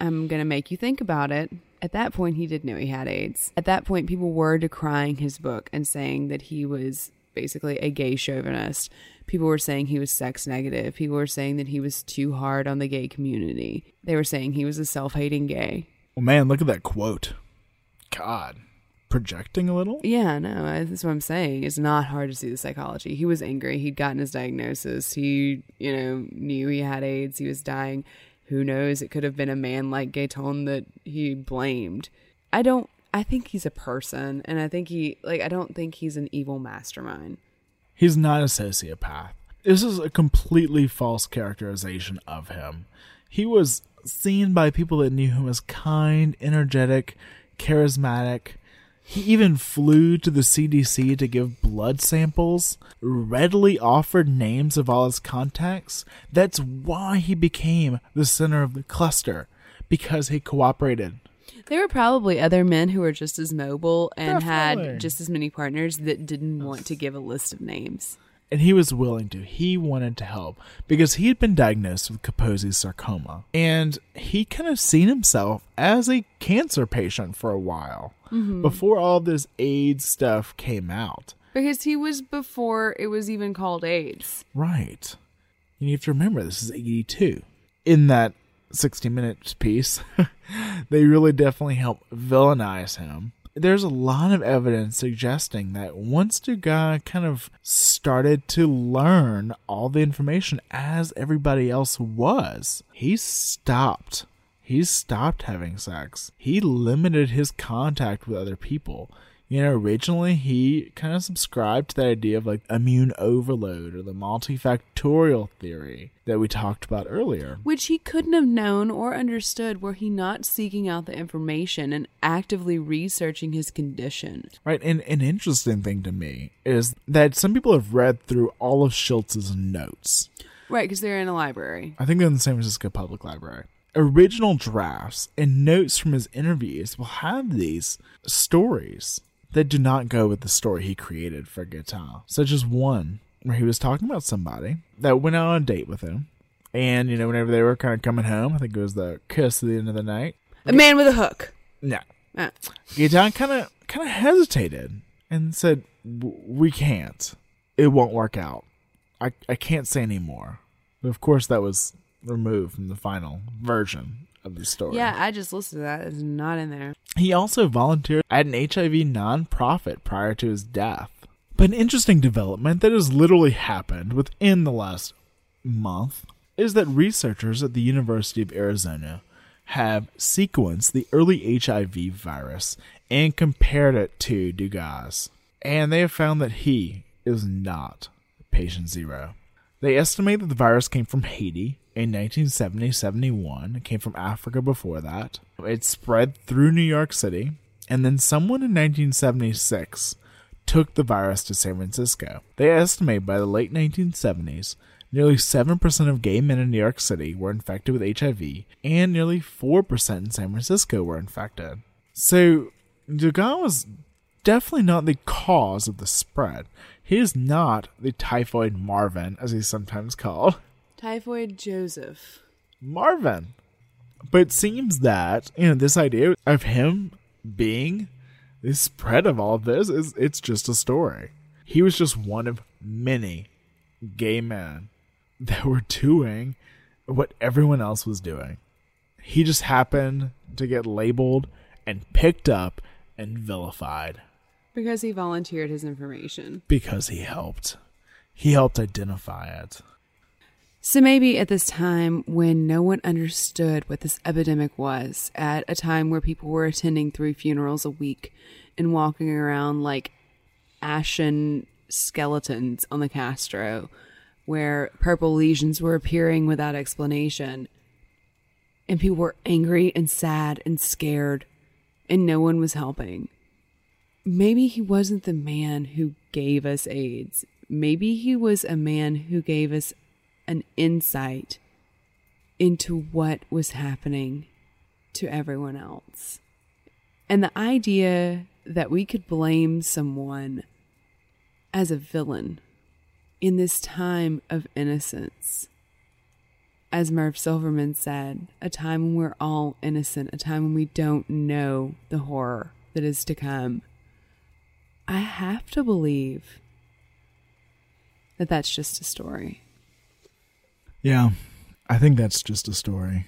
I'm going to make you think about it. At that point he did know he had AIDS. At that point people were decrying his book and saying that he was basically a gay chauvinist. People were saying he was sex negative. People were saying that he was too hard on the gay community. They were saying he was a self-hating gay. Well, man, look at that quote. God projecting a little? Yeah, no, that's what I'm saying. It's not hard to see the psychology. He was angry. He'd gotten his diagnosis. He, you know, knew he had AIDS. He was dying. Who knows? It could have been a man like Gaetan that he blamed. I don't. I think he's a person, and I think he like. I don't think he's an evil mastermind. He's not a sociopath. This is a completely false characterization of him. He was seen by people that knew him as kind, energetic, charismatic, he even flew to the CDC to give blood samples, readily offered names of all his contacts. That's why he became the center of the cluster, because he cooperated. There were probably other men who were just as mobile and Definitely. had just as many partners that didn't want to give a list of names. And he was willing to. He wanted to help because he had been diagnosed with Kaposi's sarcoma. And he kind of seen himself as a cancer patient for a while Mhm. before all this AIDS stuff came out. Because he was before it was even called AIDS. Right. You have to remember this is 82. In that 60 minutes piece, they really definitely help villainize him. There's a lot of evidence suggesting that once Dugas kind of started to learn all the information as everybody else was, he stopped. He stopped having sex. He limited his contact with other people. You know, originally he kind of subscribed to the idea of like immune overload or the multifactorial theory that we talked about earlier. Which he couldn't have known or understood were he not seeking out the information and actively researching his condition. Right, and an interesting thing to me is that some people have read through all of Shilts's notes. Right, because they're in a library. I think they're in the San Francisco Public Library. Original drafts and notes from his interviews will have these stories that do not go with the story he created for Gaetan, such as one where he was talking about somebody that went out on a date with him. And, you know, whenever they were kind of coming home, I think it was the kiss at the end of the night. A man with a hook. No. Ah. Gaetan kind of kind of hesitated and said, "W- "We can't. It won't work out. I I can't say anymore." But of course, that was removed from the final version of the story. Yeah, I just listened to that. It's not in there. He also volunteered at an HIV nonprofit prior to his death. But an interesting development that has literally happened within the last month is that researchers at the University of Arizona have sequenced the early HIV virus and compared it to Dugas. And they have found that he is not patient zero. They estimate that the virus came from Haiti in 1970 71. It came from Africa before that. It spread through New York City, and then someone in 1976 took the virus to San Francisco. They estimate by the late 1970s, nearly 7% of gay men in New York City were infected with HIV, and nearly 4% in San Francisco were infected. So, Dugas was definitely not the cause of the spread. He is not the typhoid Marvin, as he's sometimes called. Typhoid Joseph. Marvin. But it seems that, you know, this idea of him being the spread of all of this is it's just a story. He was just one of many gay men that were doing what everyone else was doing. He just happened to get labeled and picked up and vilified Because he volunteered his information. because he helped. He helped identify it. So maybe at this time when no one understood what this epidemic was, at a time where people were attending three funerals a week and walking around like ashen skeletons on the Castro, where purple lesions were appearing without explanation, and people were angry and sad and scared, and no one was helping. Maybe he wasn't the man who gave us AIDS. Maybe he was a man who gave us an insight into what was happening to everyone else. And the idea that we could blame someone as a villain in this time of innocence. As Merv Silverman said, a time when we're all innocent, a time when we don't know the horror that is to come. I have to believe that that's just a story. Yeah, I think that's just a story.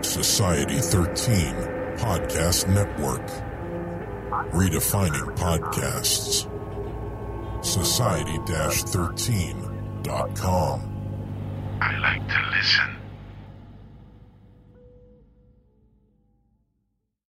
Society 13 Podcast Network. Redefining podcasts. Society 13.com. I like to listen.